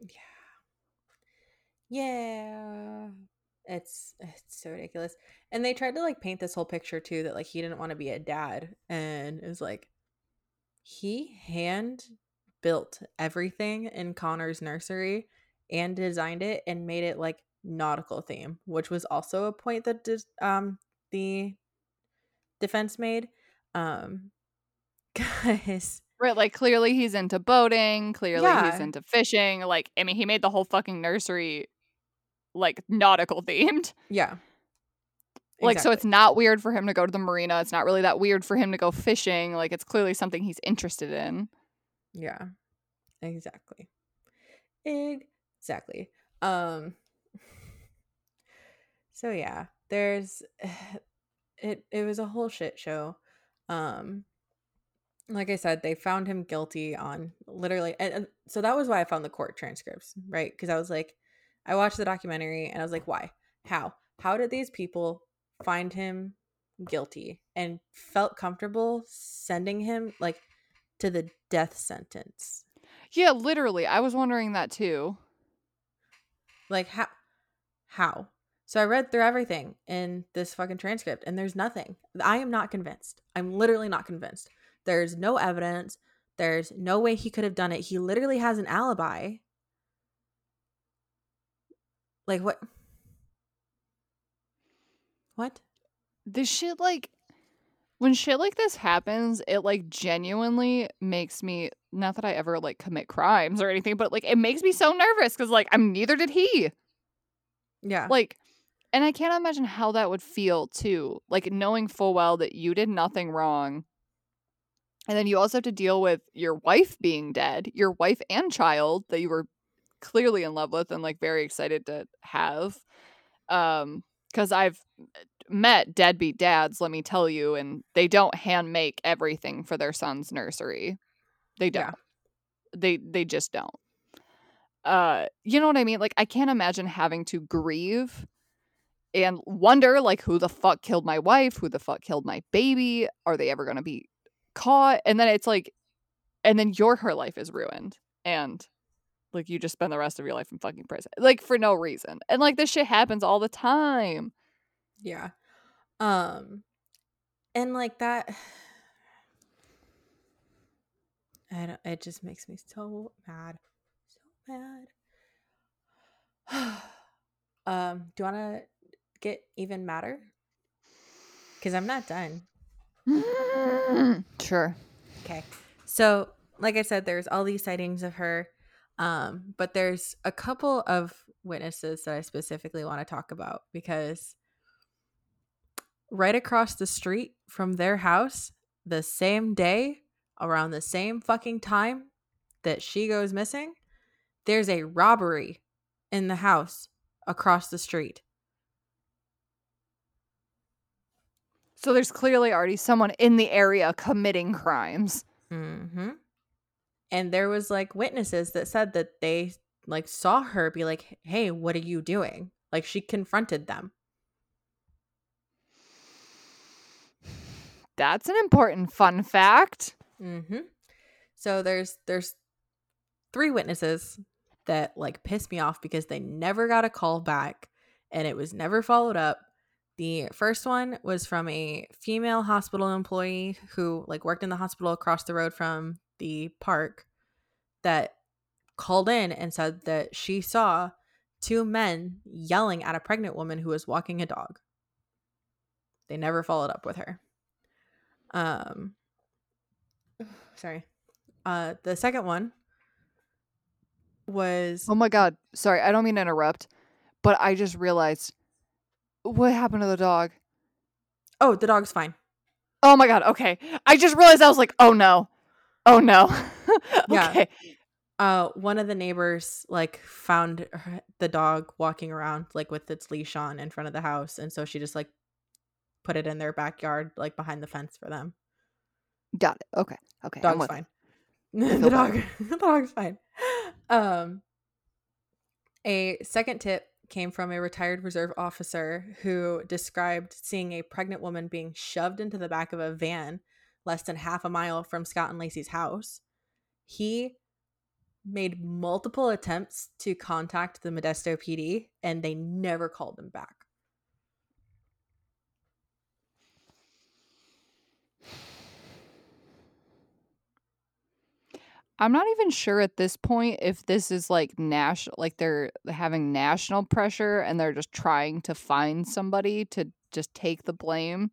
Yeah. Yeah. It's it's so ridiculous. And they tried to like paint this whole picture too that like he didn't want to be a dad and it was like he hand built everything in Conner's nursery and designed it and made it like nautical theme, which was also a point that dis- um the defense made. Um guys, Right, like clearly he's into boating, clearly he's into fishing. Like, I mean, he made the whole fucking nursery like nautical themed. yeah. Like, so it's not weird for him to go to the marina. It's not really that weird for him to go fishing. Like, it's clearly something he's interested in. Yeah. Exactly. Exactly. Um So yeah, there's it it was a whole shit show. Um like I said, they found him guilty on literally and, and so that was why I found the court transcripts, right? Cuz I was like I watched the documentary and I was like, why? How? How did these people find him guilty and felt comfortable sending him like to the death sentence? Yeah, literally. I was wondering that too. Like how how? So I read through everything in this fucking transcript and there's nothing. I am not convinced. I'm literally not convinced. There's no evidence. There's no way he could have done it. He literally has an alibi. Like what? What? This shit, like, when shit like this happens, it like genuinely makes me not that I ever like commit crimes or anything, but like it makes me so nervous because like I'm neither did he. Yeah. Like, and I can't imagine how that would feel too. Like knowing full well that you did nothing wrong. And then you also have to deal with your wife being dead, your wife and child that you were clearly in love with and like very excited to have. Um, because I've met deadbeat dads, let me tell you, and they don't hand make everything for their son's nursery. They don't. Yeah. They they just don't. Uh, you know what I mean? Like I can't imagine having to grieve and wonder like who the fuck killed my wife, who the fuck killed my baby, are they ever going to be caught? And then it's like and then your her life is ruined and like you just spend the rest of your life in fucking prison. Like for no reason. And like this shit happens all the time. Yeah. Um and like that I don't it just makes me so mad. So mad. um, do you wanna get even matter? Because I'm not done. sure. Okay. So, like I said, there's all these sightings of her. Um, but there's a couple of witnesses that I specifically want to talk about because right across the street from their house, the same day, around the same fucking time that she goes missing, there's a robbery in the house across the street. So there's clearly already someone in the area committing crimes. Mm-hmm. And there was like witnesses that said that they like saw her be like, "Hey, what are you doing?" Like she confronted them. That's an important fun fact. Mm-hmm. So there's there's three witnesses that like pissed me off because they never got a call back and it was never followed up. The first one was from a female hospital employee who like worked in the hospital across the road from the park that called in and said that she saw two men yelling at a pregnant woman who was walking a dog. They never followed up with her. Um sorry. Uh the second one was Oh my god. Sorry, I don't mean to interrupt, but I just realized what happened to the dog. Oh, the dog's fine. Oh my god. Okay. I just realized I was like, "Oh no. Oh no." Yeah. Uh one of the neighbors like found her, the dog walking around like with its leash on in front of the house and so she just like put it in their backyard like behind the fence for them. Got it. Okay. Okay. Dog's fine. the dog the dog's fine. Um a second tip came from a retired reserve officer who described seeing a pregnant woman being shoved into the back of a van less than half a mile from Scott and Laci's house. He made multiple attempts to contact the Modesto PD and they never called him back. I'm not even sure at this point if this is like national, like they're having national pressure and they're just trying to find somebody to just take the blame,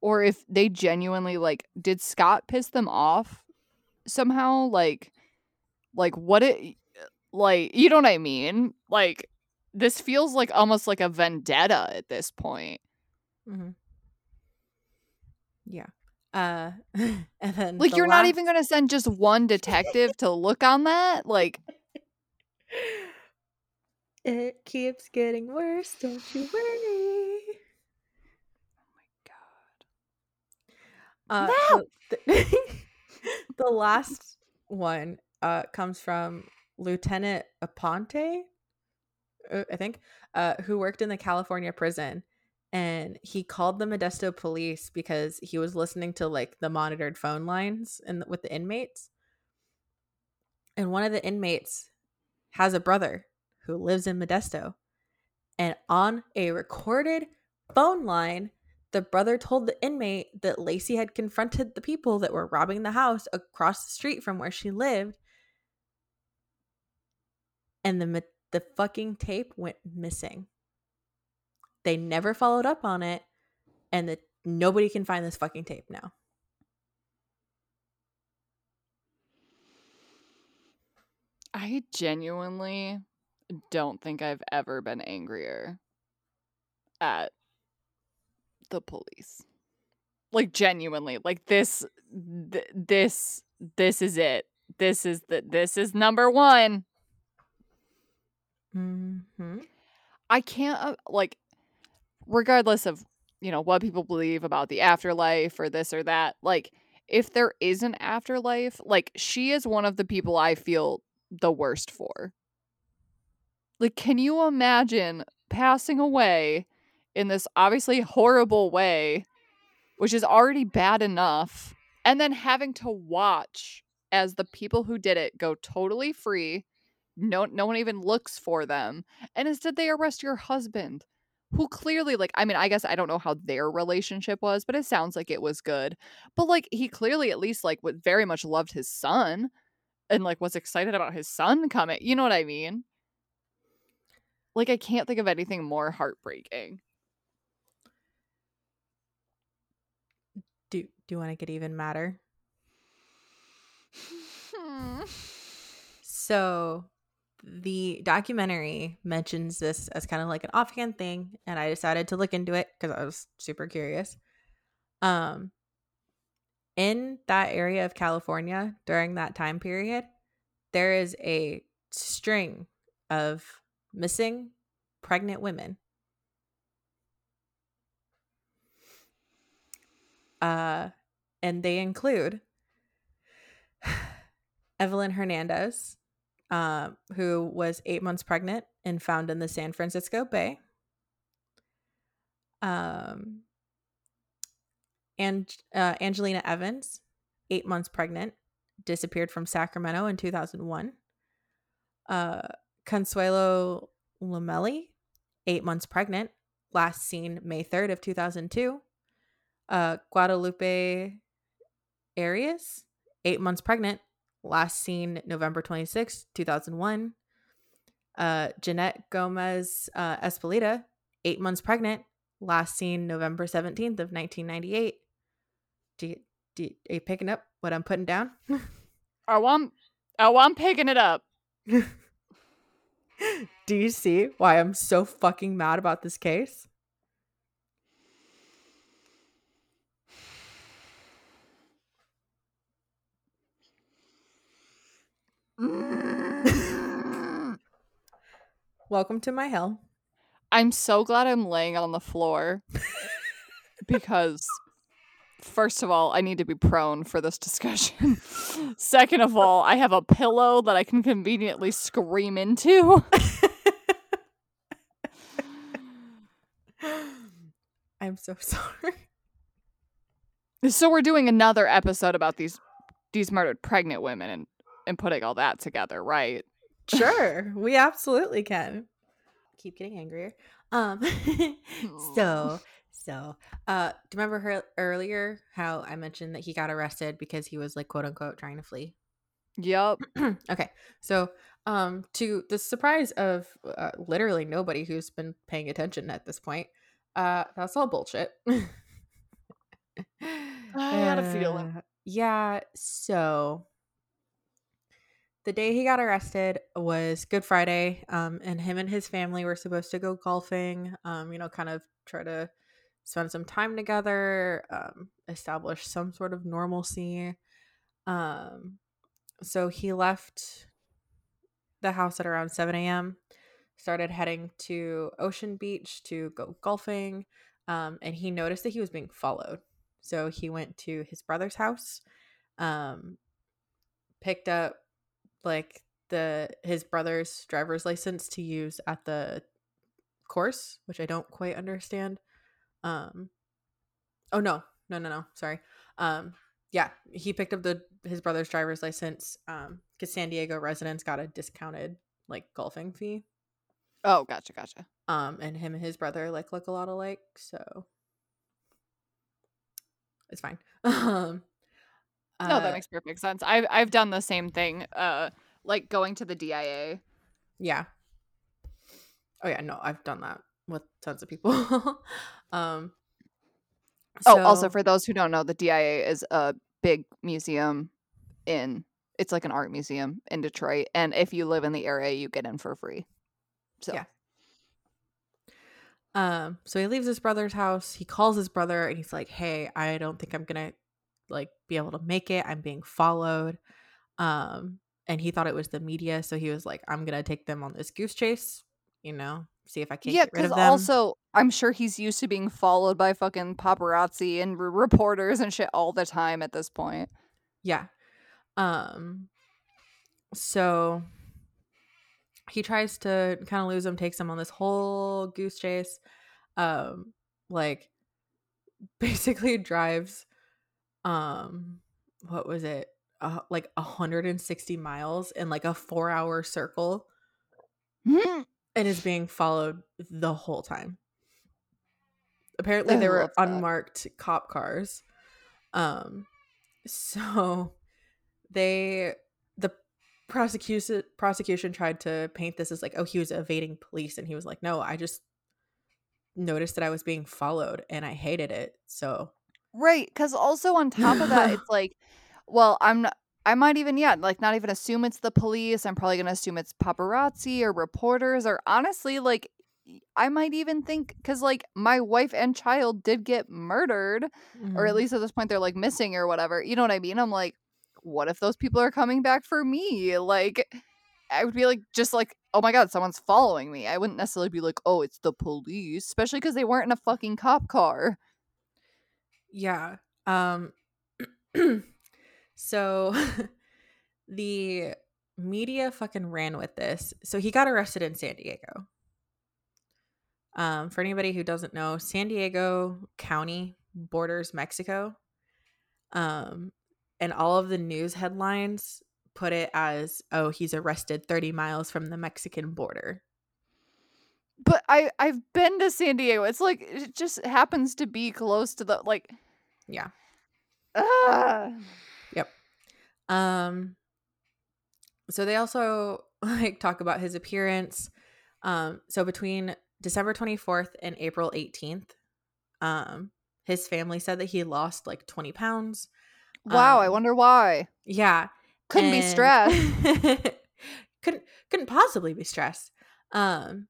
or if they genuinely like did Scott piss them off somehow, like, like what it, like you know what I mean? Like this feels like almost like a vendetta at this point. Mm-hmm. Yeah. Uh, and then Like the you're not even gonna send just one detective to look on that, like. It keeps getting worse, don't you worry. Uh, No! the, the, the last one uh, comes from Lieutenant Aponte, uh, I think, uh, who worked in the California prison. And he called the Modesto police because he was listening to like the monitored phone lines and with the inmates. And one of the inmates has a brother who lives in Modesto. And on a recorded phone line, the brother told the inmate that Laci had confronted the people that were robbing the house across the street from where she lived. And the the fucking tape went missing. They never followed up on it and the nobody can find this fucking tape now. I genuinely don't think I've ever been angrier at the police. Like genuinely, like this th- this this is it. This is the this is number 1. Mm-hmm. I can't uh, like regardless of, you know, what people believe about the afterlife or this or that, like if there is an afterlife, like she is one of the people I feel the worst for. Like can you imagine passing away in this obviously horrible way, which is already bad enough, and then having to watch as the people who did it go totally free. No no one even looks for them. And instead they arrest your husband who clearly like I mean I guess I don't know how their relationship was, but it sounds like it was good. But like he clearly at least like would very much loved his son and like was excited about his son coming. You know what I mean? Like I can't think of anything more heartbreaking. Do Do you want to get even madder? Hmm. So, the documentary mentions this as kind of like an offhand thing, and I decided to look into it because I was super curious. Um, in that area of California during that time period, there is a string of missing pregnant women. Uh, and they include Evelyn Hernandez, uh, who was eight months pregnant and found in the San Francisco Bay. Um, and uh, Angelina Evans, eight months pregnant, disappeared from Sacramento in 2001. Uh, Consuelo Lamelli, eight months pregnant, last seen May 3rd of 2002. Uh, Guadalupe Arias, eight months pregnant, last seen November 26, 2001. Uh, Jeanette Gomez uh, Espelita, eight months pregnant, last seen November 17th of 1998. Do you, do you, are you picking up what I'm putting down? oh, I'm, oh, I'm picking it up. do you see why I'm so fucking mad about this case? Welcome to my hell. I'm so glad I'm laying on the floor because first of all, I need to be prone for this discussion. Second of all, I have a pillow that I can conveniently scream into. I'm so sorry. So we're doing another episode about these these murdered pregnant women and and putting all that together, right? Sure, we absolutely can. Keep getting angrier. Um so so uh do you remember her earlier how I mentioned that he got arrested because he was like quote unquote trying to flee? Yep. okay. So um to the surprise of uh, literally nobody who's been paying attention at this point, uh that's all bullshit. I had a feeling. Yeah, so the day he got arrested was Good Friday, um, and him and his family were supposed to go golfing. Um, you know, kind of try to spend some time together, um, establish some sort of normalcy. Um, so he left the house at around 7 a.m., started heading to Ocean Beach to go golfing, um, and he noticed that he was being followed. So he went to his brother's house, um, picked up like the his brother's driver's license to use at the course, which I don't quite understand. Um Oh no. No, no, no. Sorry. Um yeah, he picked up the his brother's driver's license um cuz San Diego residents got a discounted like golfing fee. Oh, gotcha, gotcha. Um and him and his brother like look a lot alike, so it's fine. Um no, that uh, makes perfect sense. I've I've done the same thing. Uh, like going to the DIA. Yeah. Oh yeah, no, I've done that with tons of people. um. So... Oh, also for those who don't know, the DIA is a big museum in It's like an art museum in Detroit, and if you live in the area, you get in for free. So Yeah. Um, so he leaves his brother's house. He calls his brother and he's like, "Hey, I don't think I'm gonna like be able to make it. I'm being followed." Um, and he thought it was the media, so he was like, "I'm gonna take them on this goose chase. You know, see if I can't yeah, because also I'm sure he's used to being followed by fucking paparazzi and r- reporters and shit all the time at this point. Yeah. Um so he tries to kind of lose him, takes him on this whole goose chase. Um like basically drives um what was it? Uh, like 160 miles in like a 4-hour circle and is being followed the whole time. Apparently there were that. unmarked cop cars. Um so they the prosecution prosecution tried to paint this as like oh he was evading police and he was like no I just noticed that I was being followed and I hated it. So Right, because also on top of that, it's like, well, I'm not. I might even, yeah, like not even assume it's the police. I'm probably gonna assume it's paparazzi or reporters, or honestly, like, I might even think because, like, my wife and child did get murdered, or at mhm. least at this point they're like missing or whatever. You know what I mean? I'm like, what if those people are coming back for me? Like, I would be like, just like, oh my god, someone's following me. I wouldn't necessarily be like, oh, it's the police, especially because they weren't in a fucking cop car. Yeah. Um so the media fucking ran with this. So he got arrested in San Diego. Um for anybody who doesn't know, San Diego County borders Mexico. Um and all of the news headlines put it as oh he's arrested 30 miles from the Mexican border. But I I've been to San Diego. It's like it just happens to be close to the like Yeah. Yep. Um so they also like talk about his appearance. Um so between December 24th and April 18th, um his family said that he lost like 20 pounds. Wow, I Um, wonder why. Yeah. Couldn't be and- stressed. couldn't couldn't possibly be stressed. Um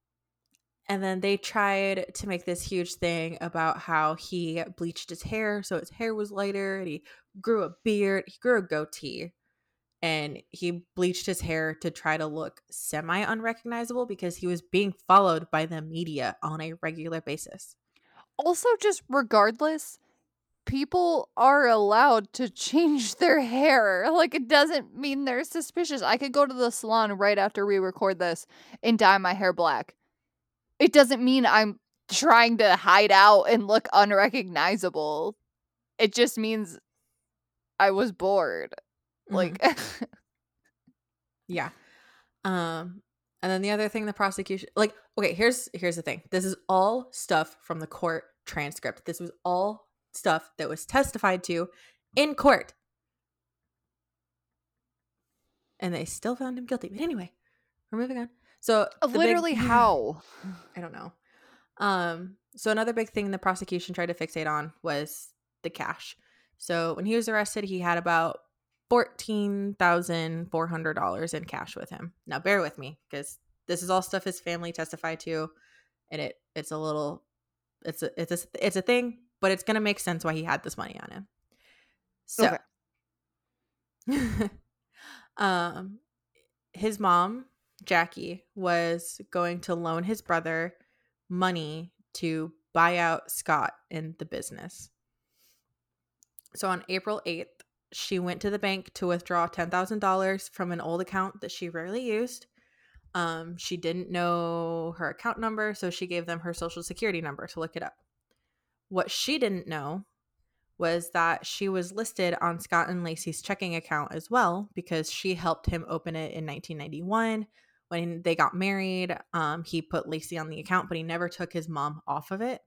and then they tried to make this huge thing about how he bleached his hair so his hair was lighter and he grew a beard, he grew a goatee, and he bleached his hair to try to look semi unrecognizable because he was being followed by the media on a regular basis. Also, just regardless, people are allowed to change their hair. Like it doesn't mean they're suspicious. I could go to the salon right after we record this and dye my hair black. It doesn't mean I'm trying to hide out and look unrecognizable. It just means I was bored. Mhm. Like Yeah. Um and then the other thing the prosecution like okay, here's here's the thing. This is all stuff from the court transcript. This was all stuff that was testified to in court. And they still found him guilty. But anyway, we're moving on. So the big- literally how? I don't know. Um, so another big thing the prosecution tried to fixate on was the cash. So when he was arrested, he had about fourteen thousand four hundred dollars in cash with him. Now bear with me because this is all stuff his family testified to, and it it's a little it's a it's a it's a thing, but it's gonna make sense why he had this money on him. So um his mom Jackie was going to loan his brother money to buy out Scott in the business. So on April 8th, she went to the bank to withdraw $10,000 from an old account that she rarely used. Um, she didn't know her account number, so she gave them her social security number to look it up. What she didn't know was that she was listed on Scott and Laci's checking account as well because she helped him open it in 1991 when they got married. Um, he put Laci on the account, but he never took his mom off of it.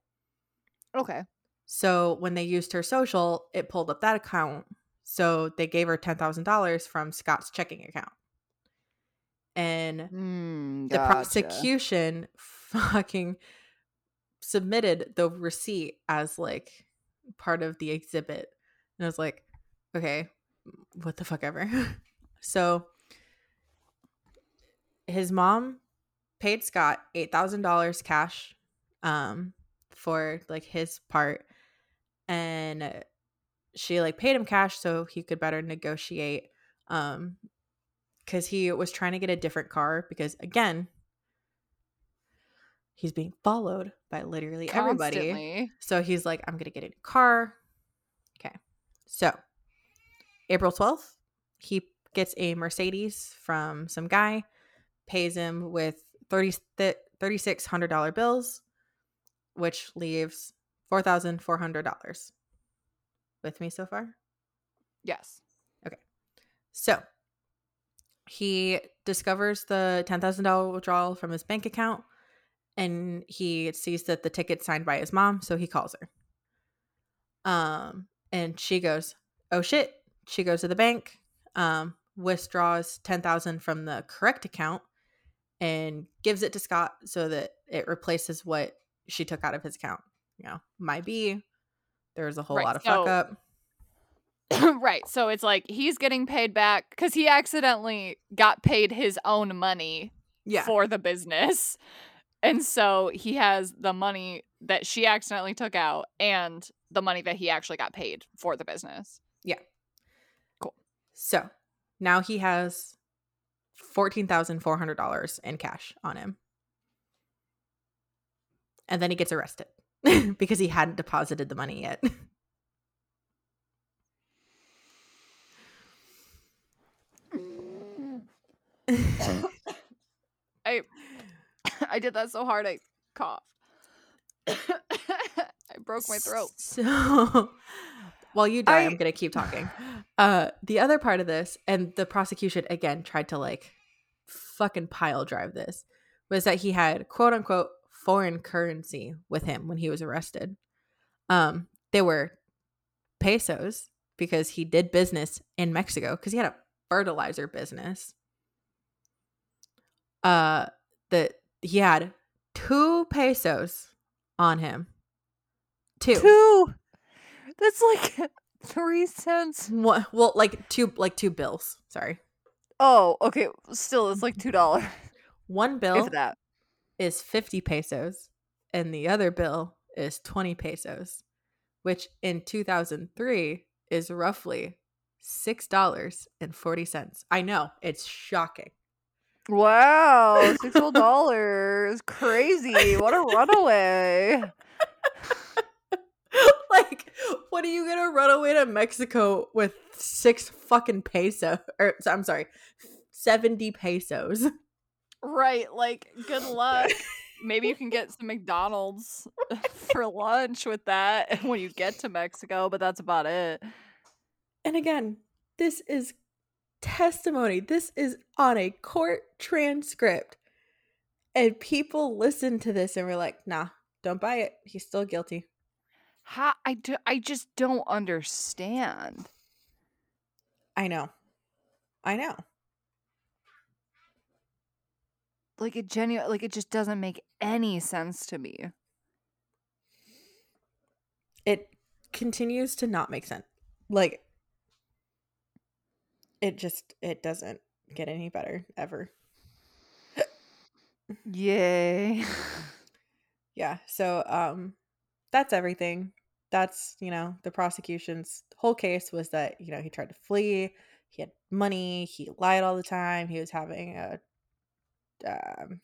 Okay. So when they used her social, it pulled up that account. So they gave her ten thousand dollars from Scott's checking account, and Mm, the prosecution fucking submitted the receipt as like part of the exhibit, and I was like, okay, what the fuck ever. So his mom paid Scott eight thousand dollars cash um for like his part and she like paid him cash so he could better negotiate um because he was trying to get a different car because again he's being followed by literally everybody. So he's like i'm gonna get in a new car. Okay. So april 12th he gets a mercedes from some guy pays him with 30 $3600 bills which leaves $4400 with me so far? Yes. Okay. So he discovers the $10,000 withdrawal from his bank account and he sees that the ticket's signed by his mom, so he calls her. Um and she goes, "Oh shit." She goes to the bank, um withdraws 10,000 from the correct account and gives it to Scott so that it replaces what she took out of his account. You know, might be there's a whole Right, lot of so- fuck up. right. So it's like he's getting paid back because he accidentally got paid his own money Yeah. for the business. And so he has the money that she accidentally took out and the money that he actually got paid for the business. Yeah. Cool. So now he has fourteen thousand four hundred dollars in cash on him, and then he gets arrested because he hadn't deposited the money yet. I did that so hard I coughed. I broke my throat. So while you die, I, am gonna keep talking. Uh, the other part of this, and the prosecution again tried to like fucking pile drive this, was that he had quote unquote foreign currency with him when he was arrested. Um, they were pesos because he did business in Mexico because he had a fertilizer business. Uh, that he had two pesos on him. Two. Two. That's like three cents. One, well, like two, like two bills. Sorry, Oh, okay. Still, it's like two dollars. one bill If that. is fifty pesos, and the other bill is twenty pesos, which in two thousand three is roughly six dollars and forty cents. I know it's shocking. Wow, six whole dollars. Crazy. What a runaway. like, what are you gonna run away to Mexico with six fucking peso? Or I'm sorry, seventy pesos. Right, like good luck. Maybe you can get some McDonald's for lunch with that when you get to Mexico, but that's about it. And again, this is testimony. This is on a court transcript. And people listen to this and were like, nah, don't buy it. He's still guilty. How I do, I just don't understand. I know. I know. Like it genuine like it just doesn't make any sense to me. It continues to not make sense. Like, it just, it doesn't get any better ever. Yay. yeah so um that's everything that's you know the prosecution's whole case was that you know he tried to flee he had money he lied all the time he was having a um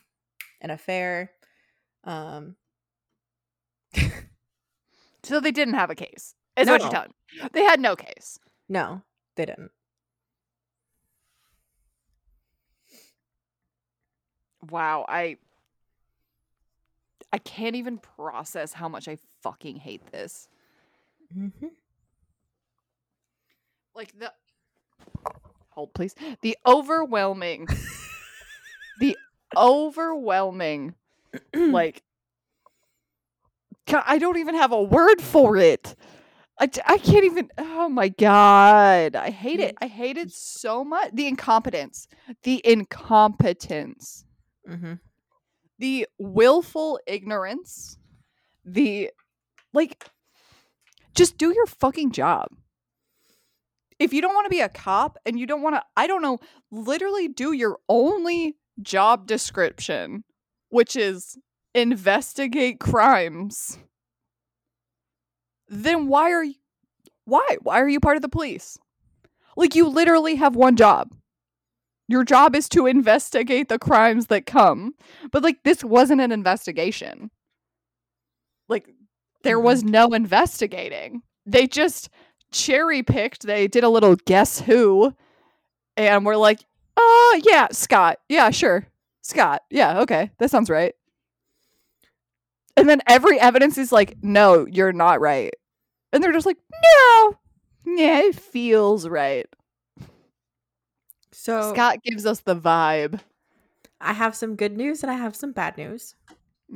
an affair um so they didn't have a case. Is No. what you're telling me. They had no case. no they didn't Wow, I I can't even process how much I fucking hate this. mm-hmm. Like the hold please. The overwhelming the overwhelming like I don't even have a word for it. I, I can't even oh my god i hate it i hate it so much the incompetence the incompetence mm-hmm. the willful ignorance the like just do your fucking job if you don't want to be a cop and you don't want to, I don't know, literally do your only job description, which is investigate crimes, then why are you, why? Why are you part of the police? Like, you literally have one job. Your job is to investigate the crimes that come. But, like, this wasn't an investigation. Like, there was mm-hmm. no investigating. They just cherry picked. They did a little guess who, and we're like, oh, yeah, Scott. Yeah, sure. Scott. Yeah, okay. That sounds right. And then every evidence is like, no, you're not right. And they're just like, no. Yeah, it feels right. So Scott gives us the vibe. I have some good news and I have some bad news.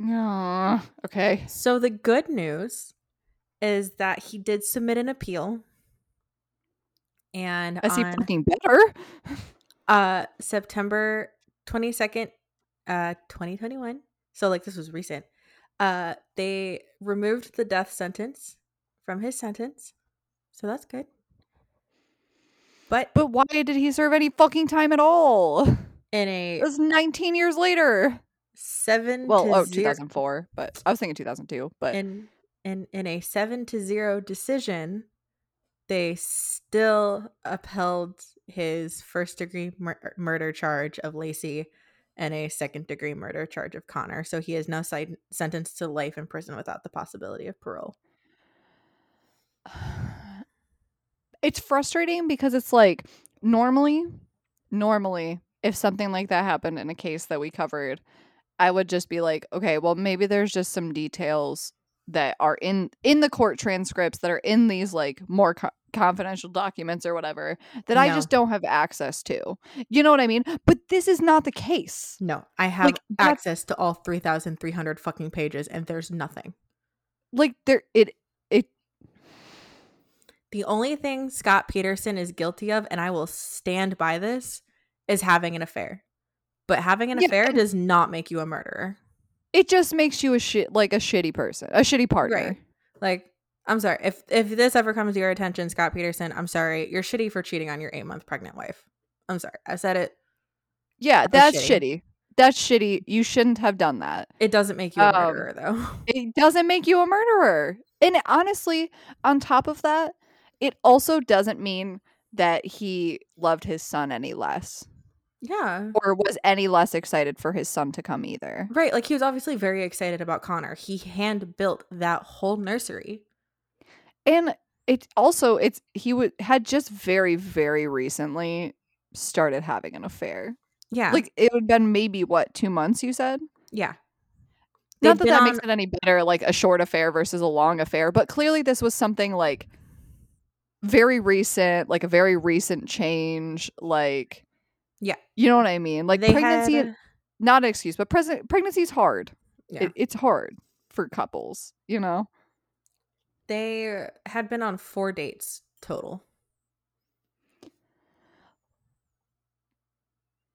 Aw, okay. So the good news is that he did submit an appeal. And I see on fucking better. uh September 22nd, uh 2021. So like this was recent. Uh they removed the death sentence from his sentence. So that's good. But But why did he serve any fucking time at all? in a It was 19 years later. 7 Well, to oh, 0 2004, but I was thinking 2002, but in in in a 7 to 0 decision they still upheld his first degree mur- murder charge of Laci and a second degree murder charge of Conner. So he is now si- sentenced to life in prison without the possibility of parole. it's frustrating because it's like normally normally if something like that happened in a case that we covered i would just be like okay well maybe there's just some details that are in in the court transcripts that are in these like more co- confidential documents or whatever that i just don't have access to. You know what i mean? But this is not the case. No, I have Like, access to all 3,300 fucking pages and there's nothing. like there it The only thing Scott Peterson is guilty of, and I will stand by this, is having an affair. But having an Yeah, affair does not make you a murderer. it just makes you a shit like a shitty person a shitty partner Right. Like, I'm sorry. If if this ever comes to your attention, Scott Peterson, I'm sorry. You're shitty for cheating on your eight month pregnant wife. I'm sorry. I said it. yeah That's that's shitty. shitty that's shitty you shouldn't have done that It doesn't make you a Um, murderer, though. it doesn't make you a murderer. And honestly, on top of that, it also doesn't mean that he loved his son any less yeah. or was any less excited for his son to come either. Right. Like, he was obviously very excited about Conner. He hand built that whole nursery. And it also it's he would had just very very recently started having an affair. Yeah. Like it would been maybe what 2 months you said? yeah. Not They've that that on- makes it any better, like a short affair versus a long affair, but clearly this was something like very recent, like a very recent change, like Yeah. you know what I mean? Like They pregnancy, had- not an excuse, but pres- pregnancy is hard. Yeah. It, it's hard for couples, you know. they had been on four dates total.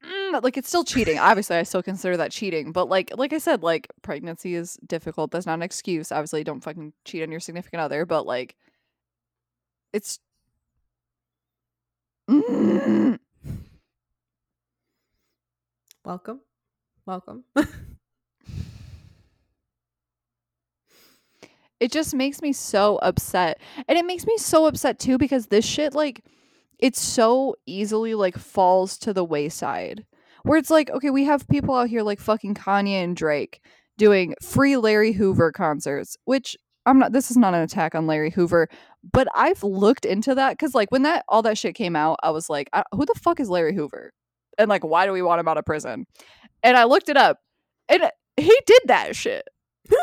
Mm, like it's still cheating. Obviously, I still consider that cheating, but like like I said, like pregnancy is difficult. That's not an excuse. Obviously, don't fucking cheat on your significant other, but like it's. Mm. Welcome. Welcome. it just makes me so upset and it makes me so upset too because this shit like it so easily like falls to the wayside where it's like okay we have people out here like fucking kanye and drake doing free larry hoover concerts which i'm not this is not an attack on larry hoover but i've looked into that because like when that all that shit came out i was like I, who the fuck is larry hoover and like why do we want him out of prison and i looked it up and uh, he did that shit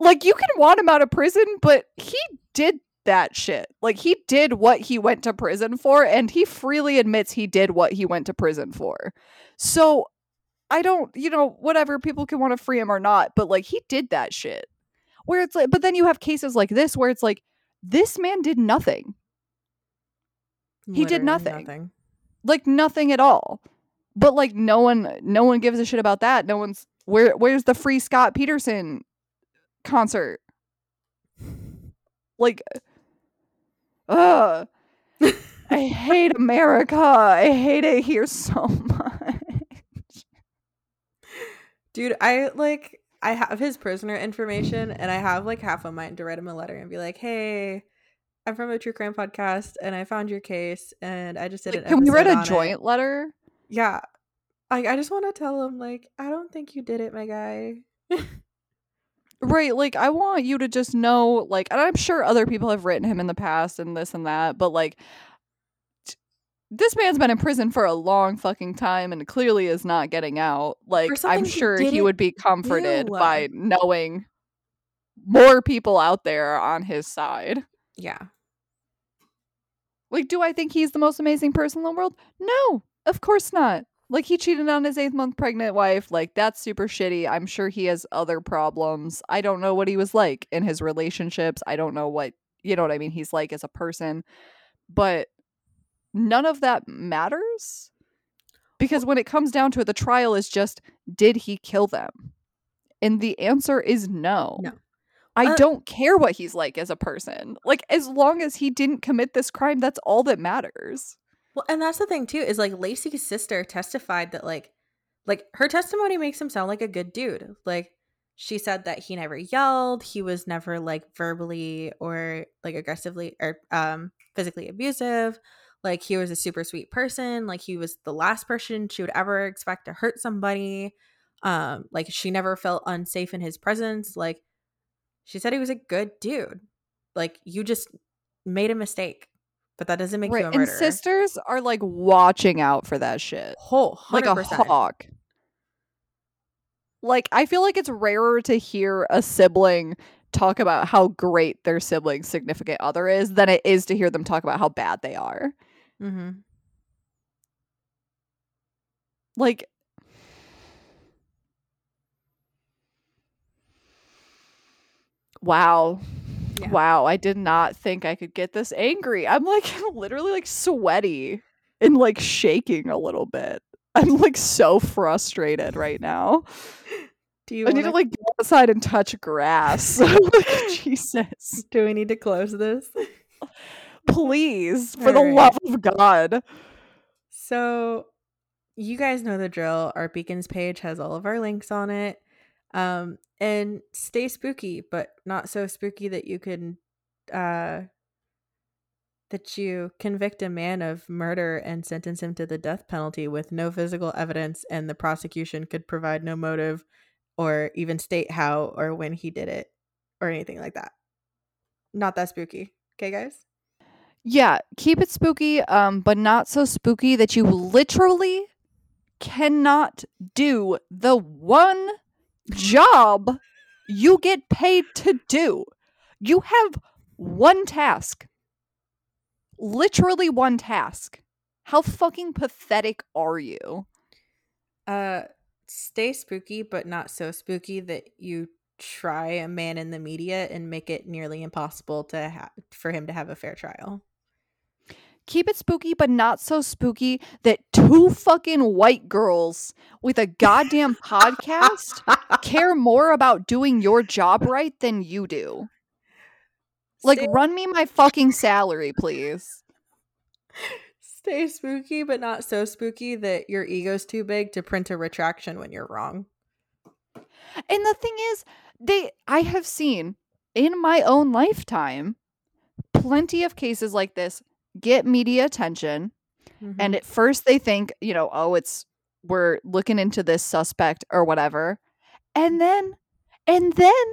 like you can want him out of prison, but he did that shit. Like he did what he went to prison for, and he freely admits he did what he went to prison for. So I don't, you know, whatever people can want to free him or not, but like he did that shit. Where it's like, but then you have cases like this where it's like this man did nothing, He did Literally nothing. like nothing at all. But like no one, no one gives a shit about that. No one's where. Where's the free Scott Peterson concert? Like, uh I hate America. I hate it here so much. Dude, I like I have his prisoner information and I have like half a mind to write him a letter and be like, "Hey, I'm from a true crime podcast and I found your case and I just did Like, an can we write a on it." joint letter? Yeah. Like I just want to tell him like, "I don't think you did it, my guy." Right, like I want you to just know, like, and I'm sure other people have written him in the past and this and that, but like, this man's been in prison for a long fucking time and clearly is not getting out. Like, I'm sure he didn't would be comforted do. by uh, knowing more people out there on his side. Yeah. Like, do I think he's the most amazing person in the world? No, of course not. Like, he cheated on his eighth month pregnant wife. Like, that's super shitty. I'm sure he has other problems. I don't know what he was like in his relationships. I don't know what, you know what I mean? He's like as a person. But none of that matters because when it comes down to it, the trial is just did he kill them? And the answer is no. No. I Uh, don't care what he's like as a person. Like, as long as he didn't commit this crime, that's all that matters. Well, and that's the thing too is like Laci's sister testified that like like her testimony makes him sound like a good dude. Like she said that he never yelled, he was never like verbally or like aggressively or um physically abusive. Like he was a super sweet person, like he was the last person she would ever expect to hurt somebody. Um like she never felt unsafe in his presence. Like she said he was a good dude. Like you just made a mistake. But that doesn't make you a murderer. and sisters are like watching out for that shit. whole Like a hawk. Like, I feel like it's rarer to hear a sibling talk about how great their sibling's significant other is than it is to hear them talk about how bad they are. Mm-hmm. Like, wow. Yeah. Wow, I did not think I could get this angry. I'm like literally like sweaty and like shaking a little bit. I'm like so frustrated right now. Do you I need to wanna- like go outside and touch grass. like, Jesus. do we need to close this? Please, for the Alright. love of God. so you guys know the drill. Our beacons page has all of our links on it. Um and stay spooky, but not so spooky that you can uh that you convict a man of murder and sentence him to the death penalty with no physical evidence and the prosecution could provide no motive or even state how or when he did it or anything like that. Not that spooky. Okay, guys? Yeah, keep it spooky, um, but not so spooky that you literally cannot do the one job you get paid to do. You have one task. Literally one task. How fucking pathetic are you? Uh, stay spooky, but not so spooky that you try a man in the media and make it nearly impossible to ha- for him to have a fair trial. Keep it spooky, but not so spooky that two fucking white girls with a goddamn podcast care more about doing your job right than you do. Like, stay, run me my fucking salary, please. stay spooky, but not so spooky that your ego's too big to print a retraction when you're wrong. And the thing is, they I have seen in my own lifetime plenty of cases like this get media attention Mm-hmm. and at first they think, you know, oh, it's we're looking into this suspect or whatever. And then and then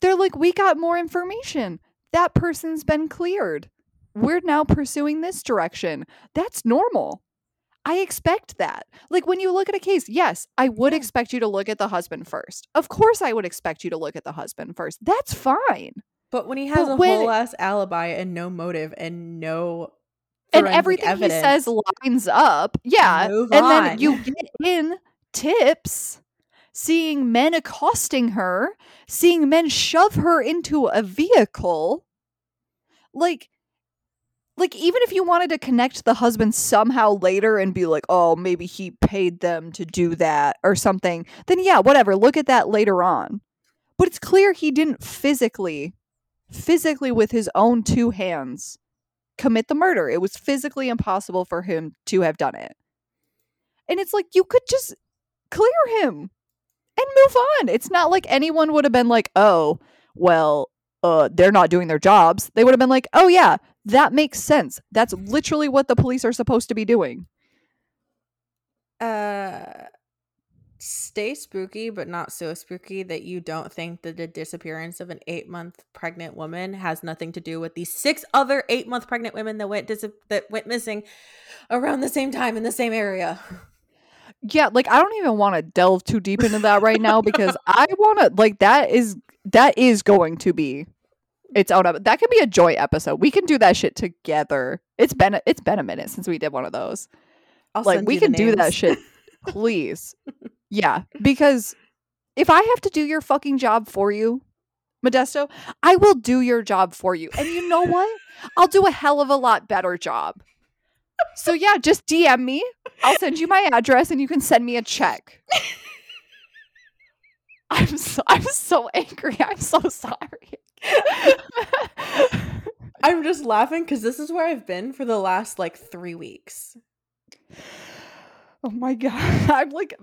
they're like we got more information. That person's been cleared. We're now pursuing this direction. That's normal. I expect that. Like when you look at a case, yes, I would Yeah. expect you to look at the husband first. Of course I would expect you to look at the husband first. That's fine. But when he has but a when- whole ass alibi and no motive and no and everything evidence, he says lines up. Yeah. And on. then you get in tips, seeing men accosting her, seeing men shove her into a vehicle. Like like even if you wanted to connect the husband somehow later and be like, "Oh, maybe he paid them to do that or something." Then yeah, whatever, look at that later on. But it's clear he didn't physically physically with his own two hands commit the murder. It was physically impossible for him to have done it. And it's like you could just clear him and move on. It's not like anyone would have been like, "Oh, well, uh they're not doing their jobs." They would have been like, "Oh yeah, that makes sense. That's literally what the police are supposed to be doing." Uh stay spooky, but not so spooky that you don't think that the disappearance of an eight month pregnant woman has nothing to do with the six other eight month pregnant women that went dis- that went missing around the same time in the same area. Yeah, like I don't even want to delve too deep into that right now because I want to like that is that is going to be its own that can be a joy episode. We can do that shit together. It's been a, it's been a minute since we did one of those. I'll like send we can do that shit please yeah mm-hmm. because if i have to do your fucking job for you modesto i will do your job for you. And you know what? I'll do a hell of a lot better job. So yeah just dm me. I'll send you my address and you can send me a check. I'm so i'm so angry. I'm so sorry. I'm just laughing because this is where I've been for the last like three weeks. Oh my god. I'm like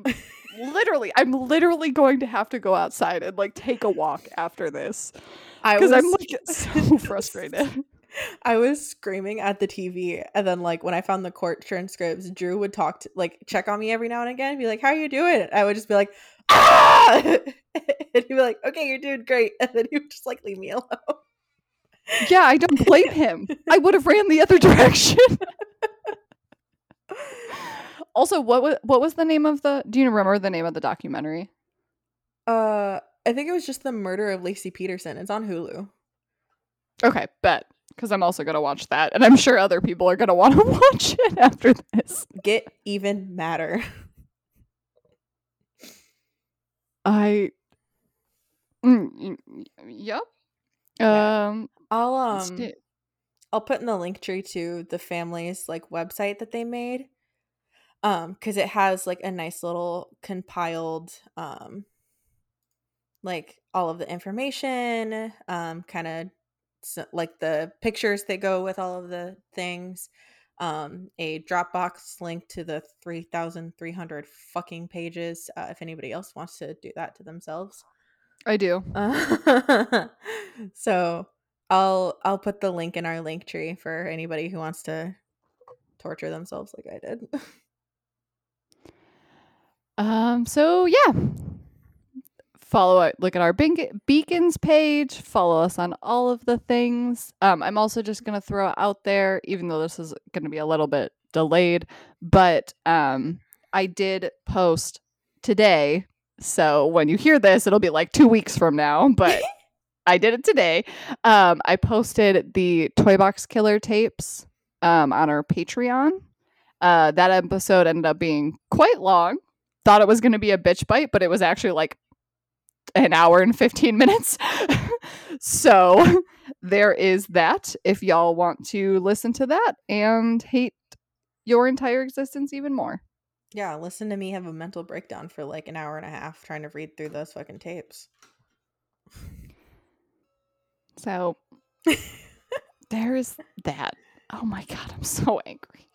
literally I'm literally going to have to go outside and like take a walk after this I because was I'm like so frustrated. I was screaming at the TV, and then like when I found the court transcripts, Drew would talk to like check on me every now and again, and be like, "How are you doing?" I would just be like, "Ah!" and he'd be like, "Okay, you're doing great," and then he would just like leave me alone. Yeah, I don't blame him. I would have ran the other direction. Also, what was what was the name of the do you remember the name of the documentary? Uh, I think it was just the murder of Laci Peterson. It's on Hulu. Okay, bet. Because I'm also gonna watch that, and I'm sure other people are gonna want to watch it after this. Get even madder. I Mm, yep. Yeah. Um I'll um sti- I'll put in the link tree to the family's like website that they made. Um, because it has like a nice little compiled um like all of the information, um, kind of so, like the pictures that go with all of the things. Um, a Dropbox link to the 3,300 fucking pages uh, if anybody else wants to do that to themselves. I do. Uh, so I'll I'll put the link in our link tree for anybody who wants to torture themselves like I did. Um, so yeah. Follow it. Look at our Be- beacons page. Follow us on all of the things. Um, I'm also just gonna throw out there, even though this is gonna be a little bit delayed, but um, I did post today. So when you hear this, it'll be like two weeks from now. But I did it today. Um, I posted the Toy Box Killer tapes um, on our Patreon. Uh, that episode ended up being quite long thought it was going to be a bitch bite, but it was actually like an hour and 15 minutes. so there is that if y'all want to listen to that and hate your entire existence even more. yeah, listen to me have a mental breakdown for like an hour and a half trying to read through those fucking tapes. So there's that. Oh my god, I'm so angry.